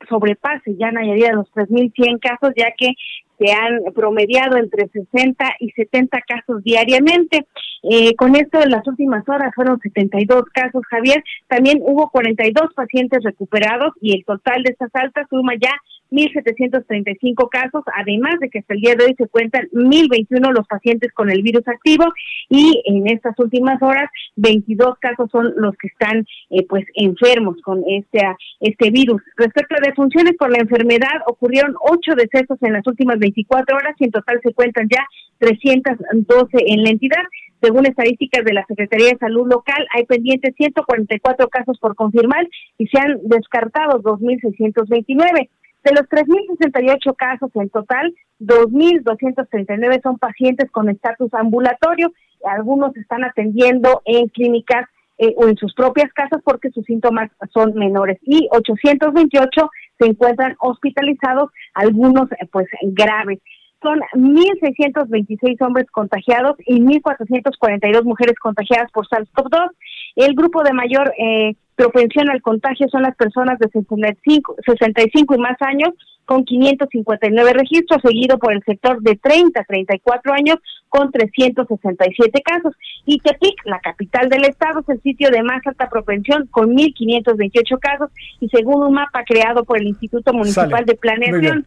sobrepase ya Nayarit los 3.100 casos, ya que se han promediado entre 60 y 70 casos diariamente. Eh, con esto, en las últimas horas fueron 72 casos, Javier. También hubo 42 pacientes recuperados y el total de estas altas suma ya 1.735 casos, además de que hasta el día de hoy se cuentan 1.021 los pacientes con el virus activo y en estas últimas horas 22 casos son los que están eh, pues enfermos con este, este virus. Respecto a defunciones por la enfermedad, ocurrieron 8 decesos en las últimas 24 horas y en total se cuentan ya 312 en la entidad. Según estadísticas de la Secretaría de Salud Local, hay pendientes 144 casos por confirmar y se han descartado 2.629. De los 3.068 casos en total, 2.239 son pacientes con estatus ambulatorio. Algunos están atendiendo en clínicas eh, o en sus propias casas porque sus síntomas son menores. Y 828 se encuentran hospitalizados, algunos eh, pues graves son 1.626 hombres contagiados y 1.442 mujeres contagiadas por SARS-CoV-2. El grupo de mayor eh, propensión al contagio son las personas de 65, 65 y más años, con 559 registros, seguido por el sector de 30 a 34 años, con 367 casos. Y Tepic, la capital del estado, es el sitio de más alta propensión, con 1.528 casos, y según un mapa creado por el Instituto Municipal de Planeación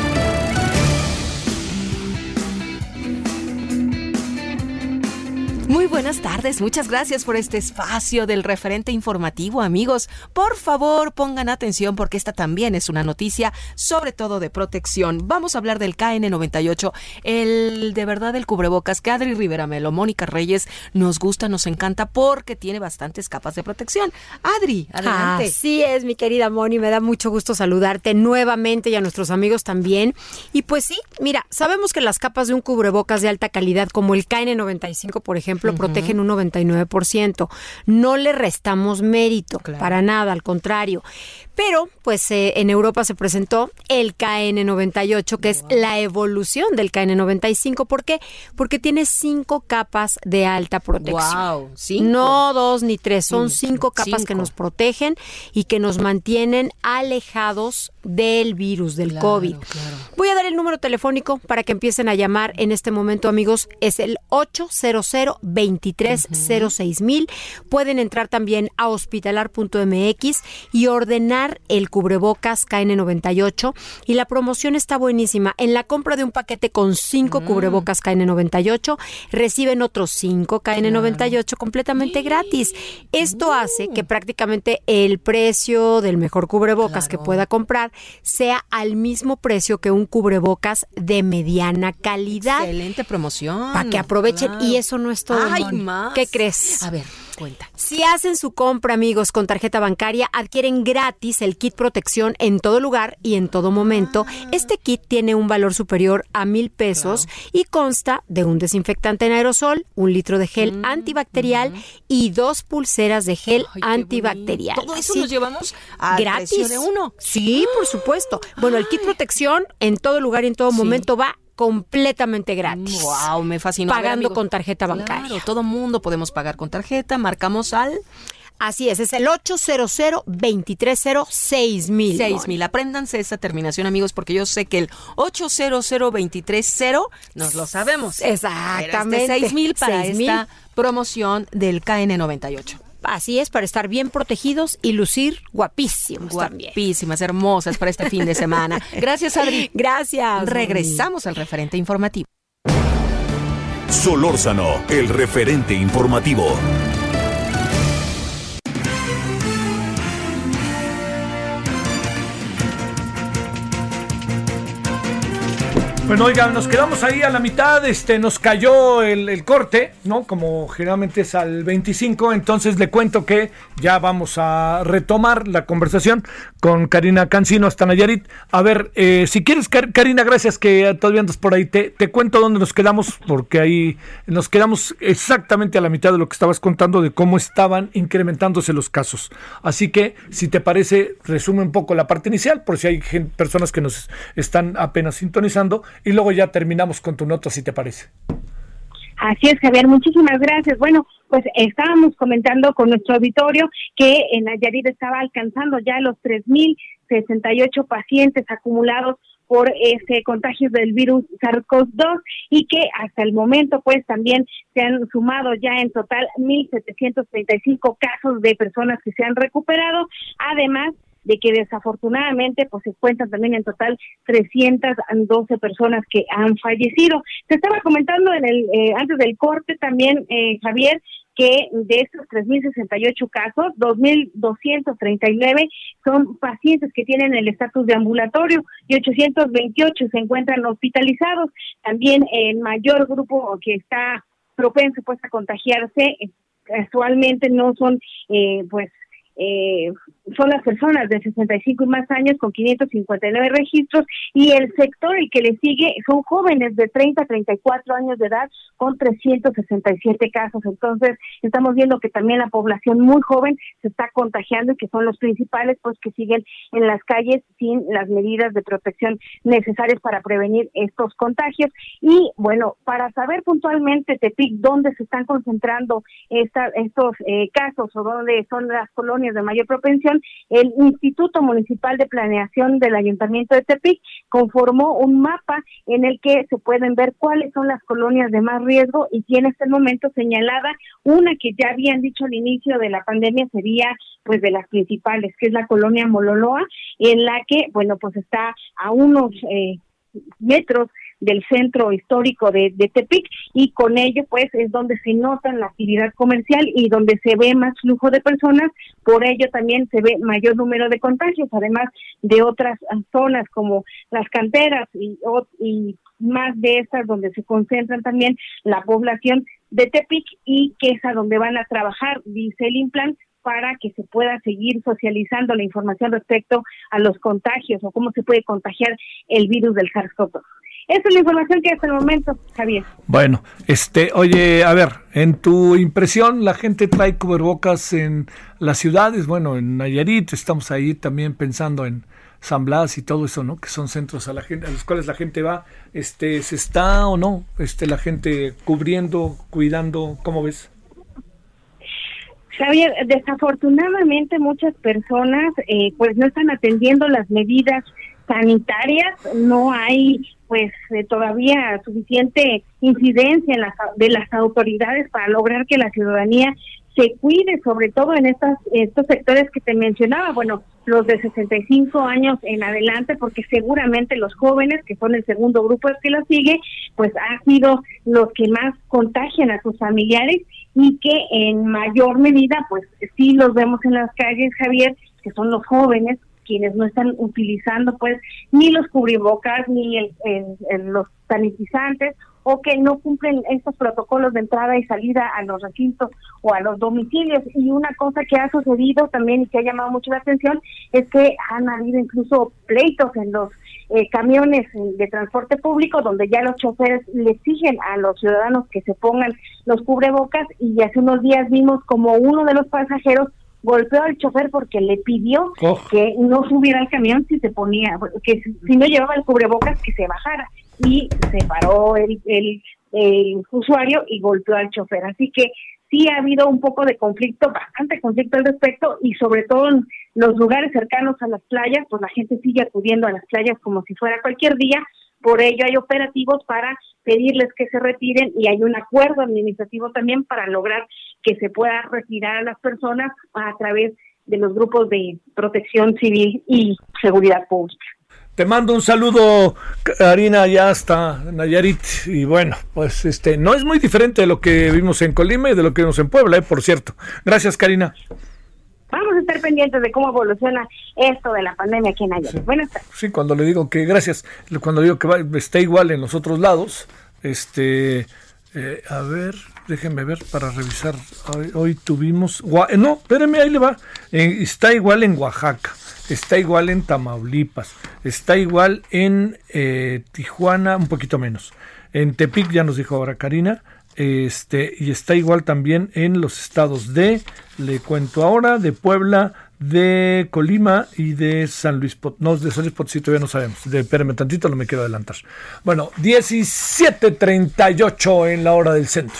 Muy buenas tardes, muchas gracias por este espacio del referente informativo, amigos. Por favor, pongan atención porque esta también es una noticia, sobre todo de protección. Vamos a hablar del KN98, el de verdad el cubrebocas que Adri Rivera Melo, Mónica Reyes nos gusta, nos encanta porque tiene bastantes capas de protección. Adri, adelante. Así es, mi querida Moni, me da mucho gusto saludarte nuevamente y a nuestros amigos también. Y pues sí, mira, sabemos que las capas de un cubrebocas de alta calidad como el KN95, por ejemplo, protegen un 99%. No le restamos mérito, para nada, al contrario. Pero, pues eh, en Europa se presentó el KN98, que es la evolución del KN95. ¿Por qué? Porque tiene cinco capas de alta protección. Wow, No dos ni tres, son cinco capas que nos protegen y que nos mantienen alejados del virus, del COVID. Voy a dar el número telefónico para que empiecen a llamar en este momento, amigos. Es el 800 2306 mil. Pueden entrar también a hospitalar.mx y ordenar el cubrebocas KN98. Y la promoción está buenísima. En la compra de un paquete con cinco mm. cubrebocas KN98, reciben otros cinco KN98 completamente gratis. Esto hace que prácticamente el precio del mejor cubrebocas que pueda comprar sea al mismo precio que un cubrebocas de mediana calidad. Excelente promoción. Para que aprovechen. Y eso no es todo. Ay, más. ¿Qué crees? A ver, cuenta. Si hacen su compra, amigos, con tarjeta bancaria, adquieren gratis el kit protección en todo lugar y en todo momento. Ah. Este kit tiene un valor superior a mil pesos y consta de un desinfectante en aerosol, un litro de gel mm, antibacterial y dos pulseras de gel antibacterial. Todo eso nos llevamos a gratis de uno. Sí, por supuesto. Bueno, el kit protección en todo lugar y en todo momento va completamente gratis. Wow, me fascinó. Pagando con tarjeta bancaria. Claro, todo mundo podemos pagar con tarjeta, marcamos al Así es, es el 800 230 6000 6000 Apréndanse esa terminación, amigos, porque yo sé que el 800 230 nos lo sabemos. Exactamente. Este 6000 para esta promoción del KN98. Así es, para estar bien protegidos y lucir guapísimos Guapísimas, hermosas para este fin de semana. Gracias, Adri. Gracias. Regresamos al referente informativo. Solórzano, el referente informativo. Bueno, oiga, nos quedamos ahí a la mitad, este, nos cayó el, corte, ¿no? Como generalmente es al 25, entonces le cuento que ya vamos a retomar la conversación con Karina Cancino hasta Nayarit. A ver, eh, si quieres, Karina, gracias que todavía andas por ahí, te, te cuento dónde nos quedamos, porque ahí nos quedamos exactamente a la mitad de lo que estabas contando de cómo estaban incrementándose los casos. Así que, si te parece, resume un poco la parte inicial, por si hay personas que nos están apenas sintonizando y luego ya terminamos con tu nota, si te parece. Así es, Javier, muchísimas gracias. Bueno, pues estábamos comentando con nuestro auditorio que en Nayarit estaba alcanzando ya los 3.068 pacientes acumulados por ese contagio del virus SARS-CoV-2 y que hasta el momento pues también se han sumado ya en total 1.735 casos de personas que se han recuperado, además de que desafortunadamente pues se cuentan también en total 312 personas que han fallecido. Se estaba comentando en el eh, antes del corte también eh, Javier que de estos 3.068 casos, 2.239 son pacientes que tienen el estatus de ambulatorio y 828 se encuentran hospitalizados. También el mayor grupo que está propenso pues a contagiarse actualmente no son eh, pues eh, son las personas de 65 y más años con 559 registros y el sector el que le sigue son jóvenes de 30 a 34 años de edad con 367 casos. Entonces, estamos viendo que también la población muy joven se está contagiando y que son los principales pues que siguen en las calles sin las medidas de protección necesarias para prevenir estos contagios. Y bueno, para saber puntualmente Tepic dónde se están concentrando estos eh, casos o dónde son las colonias de mayor propensión, el Instituto Municipal de Planeación del Ayuntamiento de Tepic conformó un mapa en el que se pueden ver cuáles son las colonias de más riesgo y tiene hasta el momento señalada una que ya habían dicho al inicio de la pandemia sería pues de las principales, que es la colonia Mololoa, en la que, bueno, pues está a unos eh, metros del centro histórico de, de, Tepic y con ello pues es donde se nota la actividad comercial y donde se ve más flujo de personas, por ello también se ve mayor número de contagios, además de otras zonas como las canteras y, más de estas donde se concentran también la población de Tepic y que es a donde van a trabajar, dice el Implan, para que se pueda seguir socializando la información respecto a los contagios o cómo se puede contagiar el virus del SARS-CoV-2. Esa es la información que hasta el momento, Javier. Bueno, este, oye, a ver, en tu impresión, la gente trae cubrebocas en las ciudades, bueno, en Nayarit, estamos ahí también pensando en San Blas y todo eso, ¿no? Que son centros a la gente, a los cuales la gente va, este, ¿se está o no? Este, la gente cubriendo, cuidando, ¿cómo ves? Javier, desafortunadamente muchas personas eh, pues no están atendiendo las medidas sanitarias, no hay pues eh, todavía suficiente incidencia en de las autoridades para lograr que la ciudadanía se cuide, sobre todo en estas, estos sectores que te mencionaba, bueno, los de 65 años en adelante, porque seguramente los jóvenes, que son el segundo grupo que lo sigue, pues han sido los que más contagian a sus familiares y que en mayor medida, pues sí los vemos en las calles, Javier, que son los jóvenes quienes no están utilizando pues ni los cubrebocas ni el, los sanitizantes o que no cumplen estos protocolos de entrada y salida a los recintos o a los domicilios. Y una cosa que ha sucedido también y que ha llamado mucho la atención es que han habido incluso pleitos en los eh, camiones de transporte público donde ya los choferes le exigen a los ciudadanos que se pongan los cubrebocas y hace unos días vimos como uno de los pasajeros golpeó al chofer porque le pidió oh. que no subiera al camión si se ponía, que si no llevaba el cubrebocas que se bajara y se paró el, el, el usuario y golpeó al chofer. Así que sí ha habido un poco de conflicto, bastante conflicto al respecto y sobre todo en los lugares cercanos a las playas, pues la gente sigue acudiendo a las playas como si fuera cualquier día, por ello hay operativos para pedirles que se retiren y hay un acuerdo administrativo también para lograr que se pueda retirar a las personas a través de los grupos de protección civil y seguridad pública. Te mando un saludo, Karina, ya hasta Nayarit. Y bueno, pues este no es muy diferente de lo que vimos en Colima y de lo que vimos en Puebla, eh, por cierto. Gracias, Karina. Vamos a estar pendientes de cómo evoluciona esto de la pandemia aquí en Nayarit. Buenas tardes. Sí, cuando le digo que gracias, cuando le digo que va, está igual en los otros lados, este, eh, a ver, déjenme ver para revisar. Hoy, tuvimos, eh, no, espérenme, ahí le va. Eh, está igual en Oaxaca, está igual en Tamaulipas, está igual en Tijuana, un poquito menos. En Tepic ya nos dijo ahora Karina, este, y está igual también en los estados de, le cuento ahora, de Puebla, de Colima y de San Luis Potosí. No, de San Luis Potosí todavía no sabemos. De, espérenme tantito, no me quiero adelantar. Bueno, 17.38 en la hora del centro.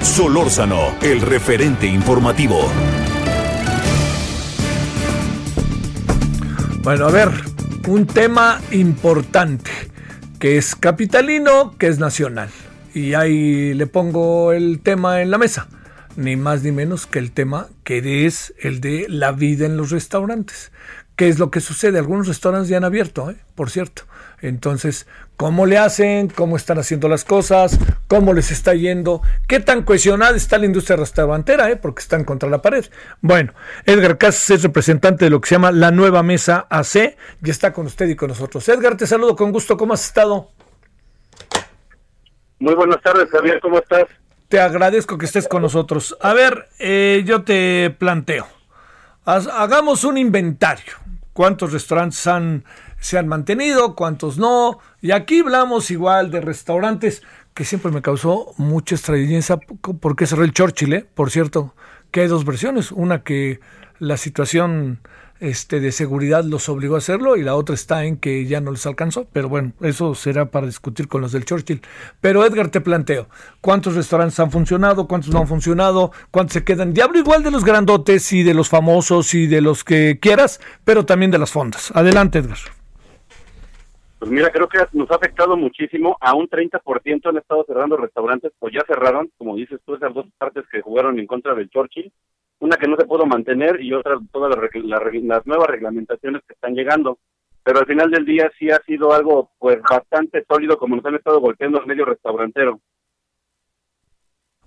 Solórzano, el referente informativo. Bueno, a ver, un tema importante, que es capitalino, que es nacional y ahí le pongo el tema en la mesa, ni más ni menos que el tema que es el de la vida en los restaurantes. ¿Qué es lo que sucede? Algunos restaurantes ya han abierto, ¿eh? por cierto. Entonces, ¿cómo le hacen? ¿Cómo están haciendo las cosas? ¿Cómo les está yendo? ¿Qué tan cohesionada está la industria restaurantera? ¿eh? Porque están contra la pared. Bueno, Edgar Casas es representante de lo que se llama la nueva mesa AC y está con usted y con nosotros. Edgar, te saludo con gusto. ¿Cómo has estado? Muy buenas tardes, Javier, ¿cómo estás? Te agradezco que estés con nosotros. A ver, eh, yo te planteo, hagamos un inventario. ¿Cuántos restaurantes han, se han mantenido? ¿Cuántos no? Y aquí hablamos igual de restaurantes que siempre me causó mucha extrañeza porque cerró el Churchill, ¿eh? por cierto, que hay dos versiones. Una que la situación este, de seguridad los obligó a hacerlo y la otra está en que ya no les alcanzó. Pero bueno, eso será para discutir con los del Churchill. Pero Edgar, te planteo, ¿cuántos restaurantes han funcionado? ¿Cuántos no han funcionado? ¿Cuántos se quedan? Diablo igual de los grandotes y de los famosos y de los que quieras, pero también de las fondas. Adelante, Edgar. Pues mira, creo que nos ha afectado muchísimo. A un 30% han estado cerrando restaurantes o ya cerraron, como dices tú, esas dos partes que jugaron en contra del Churchill una que no se pudo mantener y otra todas las, nuevas reglamentaciones que están llegando. Pero al final del día sí ha sido algo pues bastante sólido como nos han estado golpeando al medio restaurantero.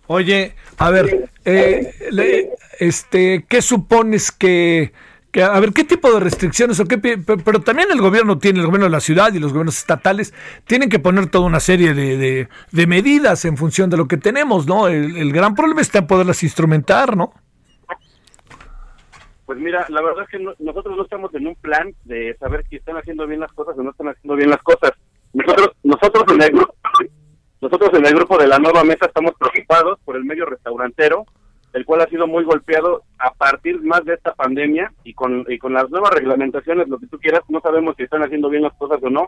Oye, a ver, eh, este, ¿qué supones que, que, a ver, qué tipo de restricciones o qué, pero también el gobierno tiene, el gobierno de la ciudad y los gobiernos estatales tienen que poner toda una serie de, de, medidas en función de lo que tenemos, ¿no? El, el gran problema está en poderlas instrumentar, ¿no? Pues mira, la verdad es que nosotros no estamos en un plan de saber si están haciendo bien las cosas o no están haciendo bien las cosas. Nosotros, nosotros en el grupo, nosotros en el grupo de la nueva mesa estamos preocupados por el medio restaurantero, el cual ha sido muy golpeado a partir más de esta pandemia y con, y con las nuevas reglamentaciones, lo que tú quieras, no sabemos si están haciendo bien las cosas o no.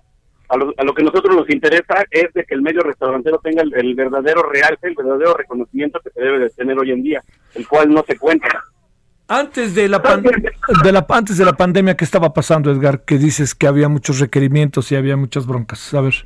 A lo, a lo que nosotros nos interesa es de que el medio restaurantero tenga el, el verdadero realce, el verdadero reconocimiento que se debe de tener hoy en día, el cual no se cuenta. Antes de la, de la antes de la pandemia, ¿qué estaba pasando, Edgar? Que dices que había muchos requerimientos y había muchas broncas. A ver.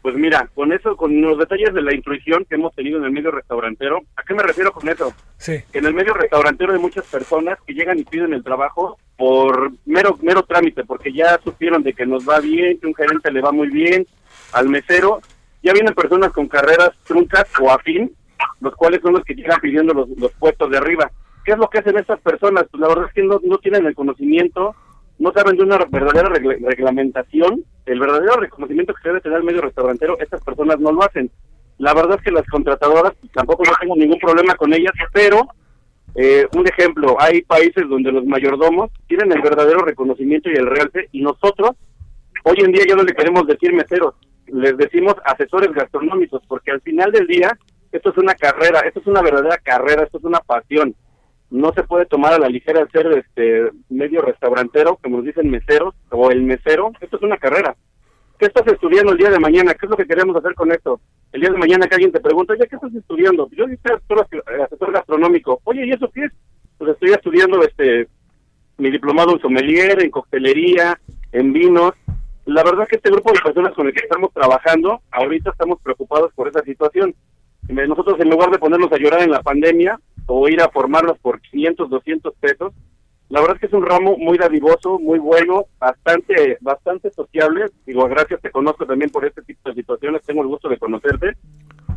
Pues mira, con eso, con los detalles de la intuición que hemos tenido en el medio restaurantero, ¿a qué me refiero con eso? Sí. Que en el medio restaurantero hay muchas personas que llegan y piden el trabajo por mero mero trámite, porque ya supieron de que nos va bien, que un gerente le va muy bien, al mesero, ya vienen personas con carreras truncas o afín, los cuales son los que llegan pidiendo los, los puestos de arriba. ¿Qué es lo que hacen estas personas? Pues la verdad es que no, no tienen el conocimiento, no saben de una verdadera reglamentación, el verdadero reconocimiento que se debe tener el medio restaurantero, estas personas no lo hacen. La verdad es que las contratadoras, pues, tampoco no tengo ningún problema con ellas, pero eh, un ejemplo, hay países donde los mayordomos tienen el verdadero reconocimiento y el realce, y nosotros, hoy en día ya no le queremos decir meseros, les decimos asesores gastronómicos, porque al final del día, esto es una carrera, esto es una verdadera carrera, esto es una pasión no se puede tomar a la ligera el ser este medio restaurantero, como nos dicen meseros, o el mesero, esto es una carrera. ¿Qué estás estudiando el día de mañana? ¿Qué es lo que queremos hacer con esto? El día de mañana que alguien te pregunta, oye, ¿qué estás estudiando? Yo soy asesor, gastronómico. Oye, ¿y eso qué es? Pues estoy estudiando este mi diplomado en sommelier, en coctelería, en vinos. La verdad que este grupo de personas con el que estamos trabajando, ahorita estamos preocupados por esa situación. Nosotros en lugar de ponernos a llorar en la pandemia, o ir a formarlos por 500, 200 pesos. La verdad es que es un ramo muy dadivoso, muy bueno, bastante bastante sociable. Digo, gracias, te conozco también por este tipo de situaciones, tengo el gusto de conocerte.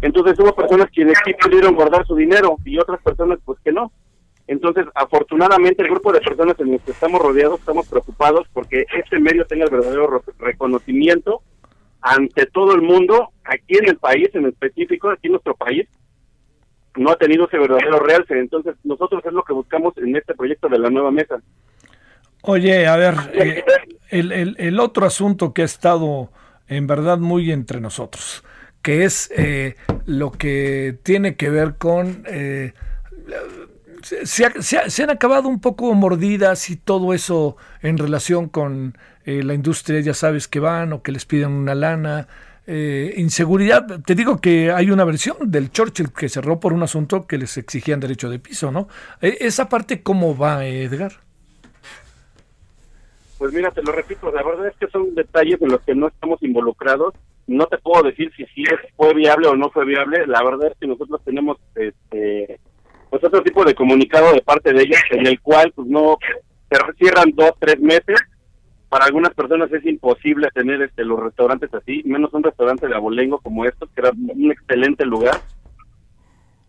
Entonces hubo personas quienes sí pudieron guardar su dinero y otras personas pues que no. Entonces, afortunadamente, el grupo de personas en los que estamos rodeados estamos preocupados porque este medio tenga el verdadero reconocimiento ante todo el mundo, aquí en el país en específico, aquí en nuestro país, no ha tenido ese verdadero realce. Entonces, nosotros es lo que buscamos en este proyecto de la nueva mesa. Oye, a ver, eh, el, el, otro asunto que ha estado en verdad muy entre nosotros, que es eh, lo que tiene que ver con... Eh, se, han acabado un poco mordidas y todo eso en relación con la industria, ya sabes que van o que les piden una lana, inseguridad. Te digo que hay una versión del Churchill que cerró por un asunto que les exigían derecho de piso, ¿no? esa parte, ¿cómo va, Edgar? Pues mira, te lo repito, la verdad es que son detalles en los que no estamos involucrados. No te puedo decir si sí fue viable o no fue viable. La verdad es que nosotros tenemos este pues otro tipo de comunicado de parte de ellos en el cual pues no se cierran dos, tres meses. Para algunas personas es imposible tener este los restaurantes así, menos un restaurante de abolengo como estos, que era un excelente lugar.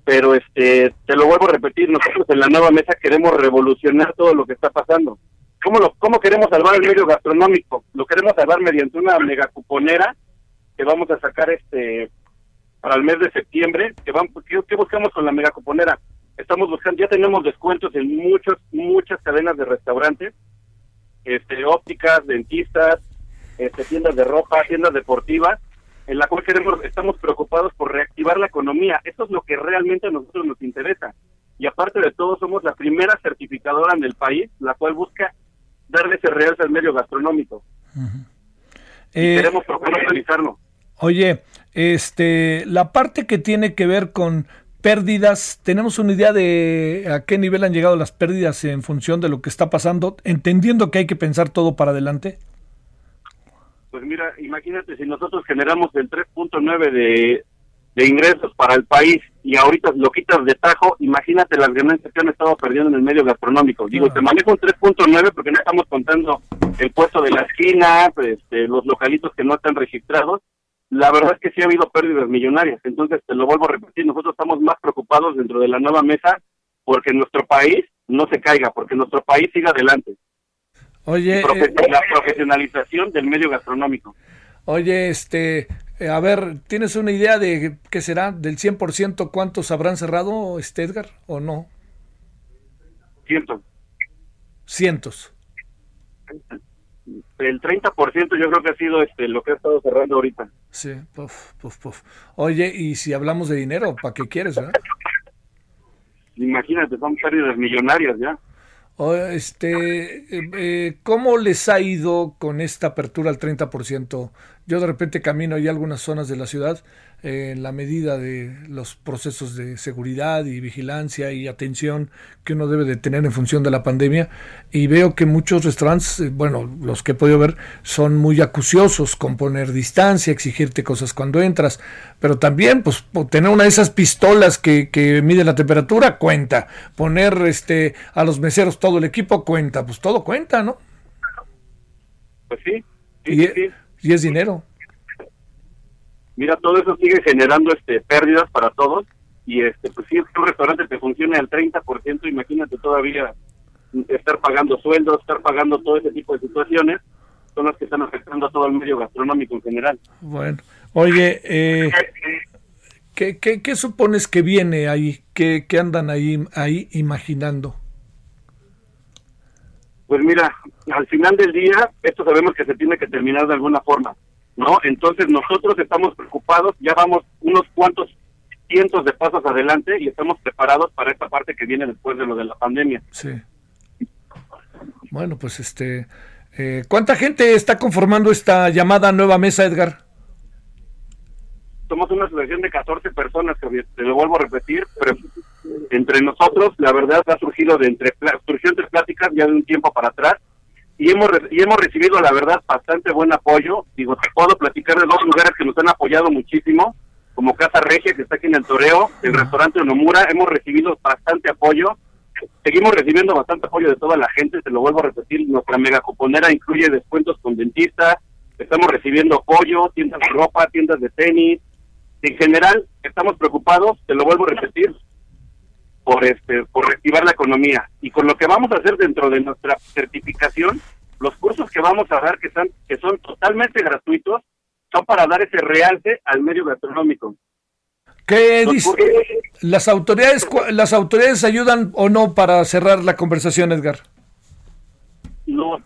Pero este te lo vuelvo a repetir, nosotros en la nueva mesa queremos revolucionar todo lo que está pasando ¿Cómo, lo, ¿Cómo queremos salvar el medio gastronómico? Lo queremos salvar mediante una mega cuponera que vamos a sacar este para el mes de septiembre. Que vamos, ¿qué, buscamos con la mega cuponera? Estamos buscando, ya tenemos descuentos en muchos, muchas cadenas de restaurantes, este, ópticas, dentistas, este, tiendas de ropa, tiendas deportivas, en la cual queremos, estamos preocupados por reactivar la economía. Eso es lo que realmente a nosotros nos interesa. Y aparte de todo, somos la primera certificadora en el país, la cual busca darle ese realce al medio gastronómico. Eh, queremos profesionalizarlo. Oye, este, la parte que tiene que ver con pérdidas, ¿tenemos una idea de a qué nivel han llegado las pérdidas en función de lo que está pasando, entendiendo que hay que pensar todo para adelante? Pues mira, imagínate si nosotros generamos el 3.9 de, de ingresos para el país y ahorita lo quitas de tajo, imagínate las ganancias que han estado perdiendo en el medio gastronómico. Digo, te manejo un 3.9 porque no estamos contando el puesto de la esquina, este, los localitos que no están registrados. La verdad es que sí ha habido pérdidas millonarias. Entonces, te lo vuelvo a repetir, nosotros estamos más preocupados dentro de la nueva mesa porque nuestro país no se caiga, porque nuestro país siga adelante. Oye, eh, la profesionalización del medio gastronómico. Oye, este, a ver, ¿tienes una idea de qué será? ¿Del 100% cuántos habrán cerrado, este Edgar, o no? Cientos. Cientos. El 30% yo creo que ha sido este lo que ha estado cerrando ahorita. Sí, puf, puf, puf. Oye, y si hablamos de dinero, ¿para qué quieres, verdad? Imagínate, son pérdidas millonarias ya. Este, eh, eh, ¿Cómo les ha ido con esta apertura al 30%? Yo de repente camino ahí algunas zonas de la ciudad en la medida de los procesos de seguridad y vigilancia y atención que uno debe de tener en función de la pandemia y veo que muchos restaurantes, eh, bueno, los que he podido ver, son muy acuciosos con poner distancia, exigirte cosas cuando entras, pero también pues tener una de esas pistolas que, que mide la temperatura cuenta, poner este a los meseros todo el equipo cuenta, pues todo cuenta, ¿no? Pues sí, y, sí. Y es dinero mira, todo eso sigue generando este pérdidas para todos y este pues si un restaurante te funciona al 30%, imagínate todavía estar pagando sueldos, estar pagando todo ese tipo de situaciones, son las que están afectando a todo el medio gastronómico en general. Bueno, oye, eh, ¿qué, qué, supones que viene ahí? ¿Qué, ¿Qué andan ahí, ahí imaginando? Pues mira, al final del día, esto sabemos que se tiene que terminar de alguna forma. ¿no? Entonces nosotros estamos preocupados, ya vamos unos cuantos cientos de pasos adelante y estamos preparados para esta parte que viene después de lo de la pandemia. Sí. Bueno, pues este, eh, ¿cuánta gente está conformando esta llamada nueva mesa, Edgar? Somos una asociación de 14 personas, que te lo vuelvo a repetir, pero entre nosotros, la verdad, ha surgido de entre, surgió entre pláticas ya de un tiempo para atrás, y hemos y hemos recibido la verdad bastante buen apoyo. Digo te puedo platicar de dos lugares que nos han apoyado muchísimo como Casa Regia que está aquí en el Toreo el restaurante Nomura hemos recibido bastante apoyo. Seguimos recibiendo bastante apoyo de toda la gente te lo vuelvo a repetir. Nuestra mega cuponera incluye descuentos con dentistas estamos recibiendo apoyo tiendas de ropa tiendas de tenis en general estamos preocupados te lo vuelvo a repetir por este por reactivar la economía y con lo que vamos a hacer dentro de nuestra certificación los cursos que vamos a dar que están que son totalmente gratuitos son para dar ese realce al medio gastronómico ¿Qué dice? ¿Las autoridades, ¿Las autoridades ayudan o no para cerrar la conversación, Edgar? No,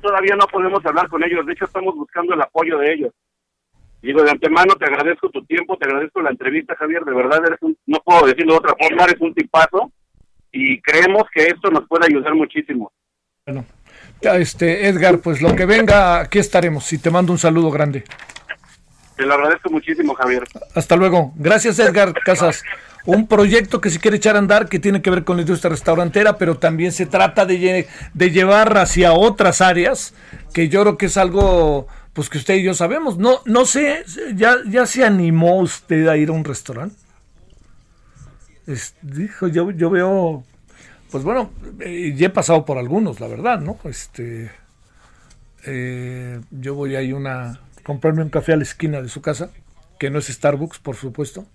todavía no podemos hablar con ellos. De hecho, estamos buscando el apoyo de ellos. Digo, de antemano te agradezco tu tiempo, te agradezco la entrevista, Javier. De verdad, eres un, no puedo decirlo de otra forma, eres un tipazo y creemos que esto nos puede ayudar muchísimo. Bueno, este Edgar, pues lo que venga, aquí estaremos y te mando un saludo grande. Te lo agradezco muchísimo, Javier. Hasta luego. Gracias, Edgar Casas. Un proyecto que se quiere echar a andar que tiene que ver con la industria restaurantera, pero también se trata de, de llevar hacia otras áreas, que yo creo que es algo pues que usted y yo sabemos. No, no sé, ¿ya, ya se animó usted a ir a un restaurante? dijo, yo, yo veo, pues bueno, eh, ya he pasado por algunos, la verdad, ¿no? Este, eh, yo voy ahí una, comprarme un café a la esquina de su casa, que no es Starbucks, por supuesto,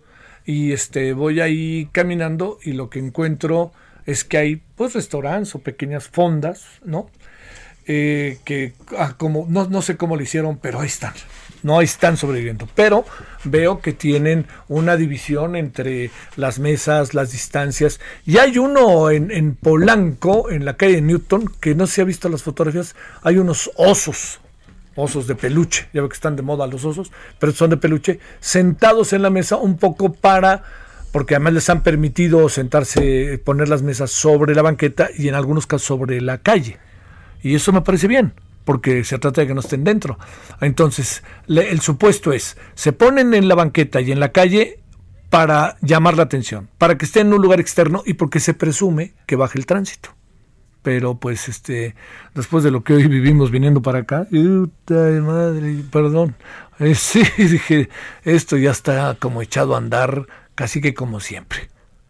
y este voy ahí caminando y lo que encuentro es que hay pues restaurantes o pequeñas fondas, ¿no? Eh, que ah, como no, no sé cómo lo hicieron, pero ahí están, no están sobreviviendo. Pero veo que tienen una división entre las mesas, las distancias. Y hay uno en, en Polanco, en la calle Newton, que no se ha visto las fotografías, hay unos osos osos de peluche, ya veo que están de moda los osos, pero son de peluche, sentados en la mesa un poco para, porque además les han permitido sentarse, poner las mesas sobre la banqueta y en algunos casos sobre la calle. Y eso me parece bien, porque se trata de que no estén dentro. Entonces, el supuesto es, se ponen en la banqueta y en la calle para llamar la atención, para que estén en un lugar externo y porque se presume que baje el tránsito pero pues este después de lo que hoy vivimos viniendo para acá, madre, perdón, eh, sí, dije, esto ya está como echado a andar casi que como siempre,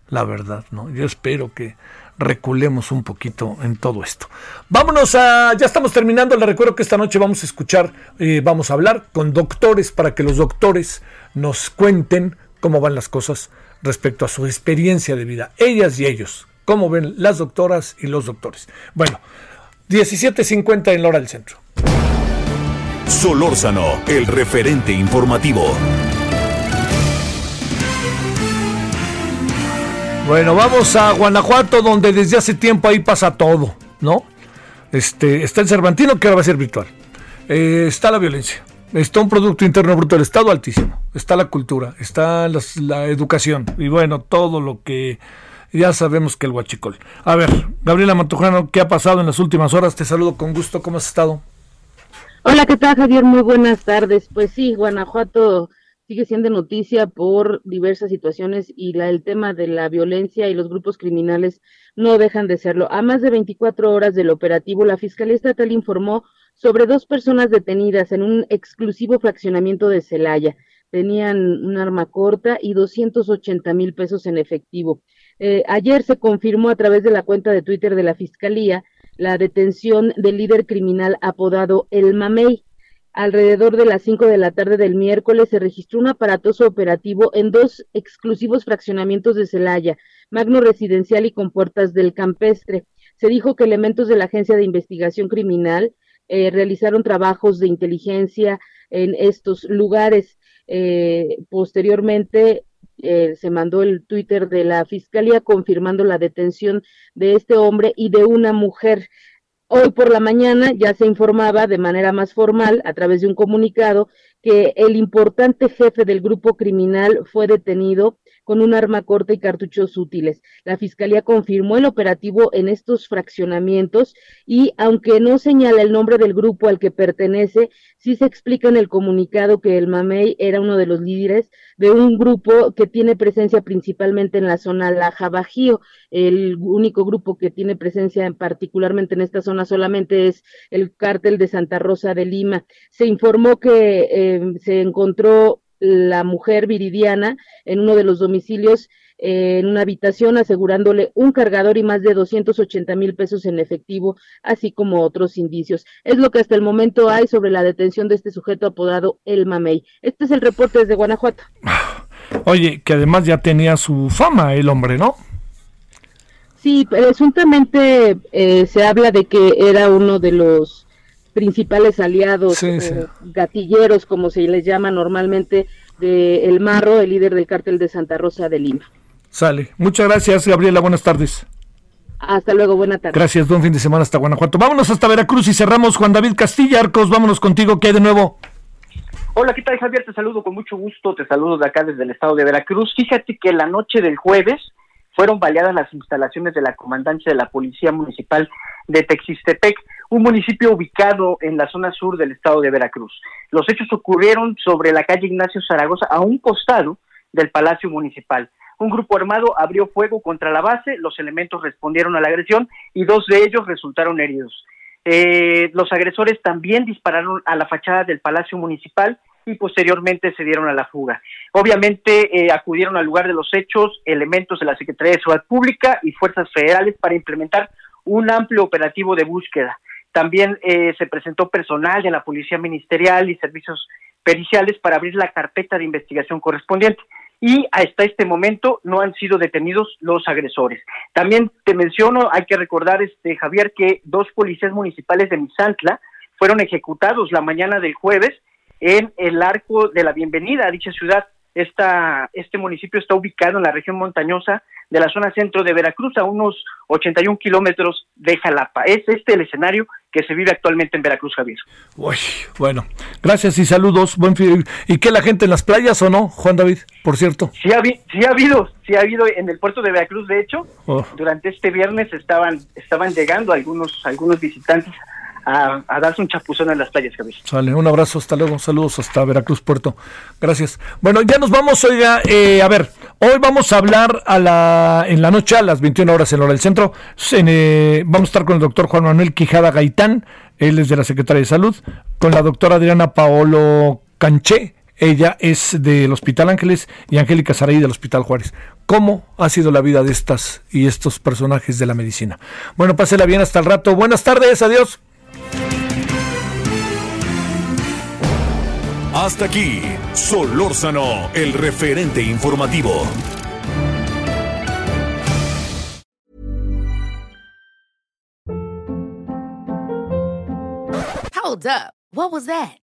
la verdad, ¿no? Yo espero que reculemos un poquito en todo esto. Vámonos a, ya estamos terminando, le recuerdo que esta noche vamos a escuchar, eh, vamos a hablar con doctores para que los doctores nos cuenten cómo van las cosas respecto a su experiencia de vida, ellas y ellos, cómo ven las doctoras y los doctores. Bueno, 17.50 en la hora del centro. Solórzano, el referente informativo. Bueno, vamos a Guanajuato, donde desde hace tiempo ahí pasa todo, ¿no? Este, está el Cervantino, que ahora va a ser virtual. Eh, está la violencia. Está un Producto Interno Bruto del Estado altísimo. Está la cultura, está la educación y bueno, todo lo que ya sabemos que el huachicol. A ver, Gabriela Mantujano, ¿qué ha pasado en las últimas horas? Te saludo con gusto, ¿cómo has estado? Hola, ¿qué tal Javier? Muy buenas tardes. Pues sí, Guanajuato sigue siendo noticia por diversas situaciones y la, el tema de la violencia y los grupos criminales no dejan de serlo. A más de 24 horas del operativo, la Fiscalía Estatal informó sobre dos personas detenidas en un exclusivo fraccionamiento de Celaya. Tenían un arma corta y 280 mil pesos en efectivo. Eh, ayer se confirmó a través de la cuenta de Twitter de la Fiscalía la detención del líder criminal apodado El Mamey. Alrededor de las 5 de la tarde del miércoles se registró un aparatoso operativo en dos exclusivos fraccionamientos de Celaya, Magno Residencial y con puertas del Campestre. Se dijo que elementos de la Agencia de Investigación Criminal eh, realizaron trabajos de inteligencia en estos lugares. Eh, posteriormente, eh, se mandó el Twitter de la Fiscalía confirmando la detención de este hombre y de una mujer. Hoy por la mañana ya se informaba de manera más formal, a través de un comunicado, que el importante jefe del grupo criminal fue detenido con un arma corta y cartuchos útiles. La Fiscalía confirmó el operativo en estos fraccionamientos y, aunque no señala el nombre del grupo al que pertenece, sí se explica en el comunicado que el Mamey era uno de los líderes de un grupo que tiene presencia principalmente en la zona Laja Bajío. El único grupo que tiene presencia en, particularmente en esta zona solamente es el cártel de Santa Rosa de Lima. Se informó que eh, se encontró la mujer viridiana en uno de los domicilios eh, en una habitación asegurándole un cargador y más de 280 mil pesos en efectivo, así como otros indicios. Es lo que hasta el momento hay sobre la detención de este sujeto apodado El Mamey. Este es el reporte desde Guanajuato. Oye, que además ya tenía su fama el hombre, ¿no? Sí, presuntamente eh, se habla de que era uno de los principales aliados, eh, gatilleros, como se les llama normalmente, de El Marro, el líder del cártel de Santa Rosa de Lima. Sale. Muchas gracias, Gabriela. Buenas tardes. Hasta luego, buena tarde. Gracias, buen fin de semana hasta Guanajuato. Vámonos hasta Veracruz y cerramos Juan David Castilla Arcos. Vámonos contigo, ¿qué hay de nuevo? Hola, ¿qué tal Javier? Te saludo con mucho gusto, te saludo de acá desde el estado de Veracruz. Fíjate que la noche del jueves fueron baleadas las instalaciones de la comandancia de la Policía Municipal de Texistepec, un municipio ubicado en la zona sur del estado de Veracruz. Los hechos ocurrieron sobre la calle Ignacio Zaragoza, a un costado del Palacio Municipal. Un grupo armado abrió fuego contra la base, los elementos respondieron a la agresión y dos de ellos resultaron heridos. Eh, los agresores también dispararon a la fachada del Palacio Municipal y posteriormente se dieron a la fuga. Obviamente eh, acudieron al lugar de los hechos elementos de la Secretaría de Seguridad Pública y fuerzas federales para implementar un amplio operativo de búsqueda. También eh, se presentó personal de la Policía Ministerial y servicios periciales para abrir la carpeta de investigación correspondiente y hasta este momento no han sido detenidos los agresores. También te menciono, hay que recordar, este Javier, que dos policías municipales de Misantla fueron ejecutados la mañana del jueves en el arco de la bienvenida a dicha ciudad. Esta, este municipio está ubicado en la región montañosa de la zona centro de Veracruz, a unos 81 kilómetros de Jalapa. Es este el escenario que se vive actualmente en Veracruz, Javier. Uy, bueno, gracias y saludos. Buen ¿Y qué la gente en las playas o no, Juan David, por cierto? Sí ha, sí ha habido, sí ha habido en el puerto de Veracruz, de hecho, oh. durante este viernes estaban, estaban llegando algunos, algunos visitantes a, darse un chapuzón en las playas, Javier. Sale, un abrazo, hasta luego, saludos hasta Veracruz Puerto. Gracias. Bueno, ya nos vamos, oiga, eh, a ver, hoy vamos a hablar a la, en la noche a las 21 horas en hora del centro. Eh, vamos a estar con el doctor Juan Manuel Quijada Gaitán, él es de la Secretaría de Salud, con la doctora Adriana Paolo Canché, ella es del Hospital Ángeles y Angélica Saraí del Hospital Juárez. ¿Cómo ha sido la vida de estas y estos personajes de la medicina? Bueno, pásela bien hasta el rato. Buenas tardes, adiós. Hasta aquí, Solórzano, el referente informativo. Hold up. What was that?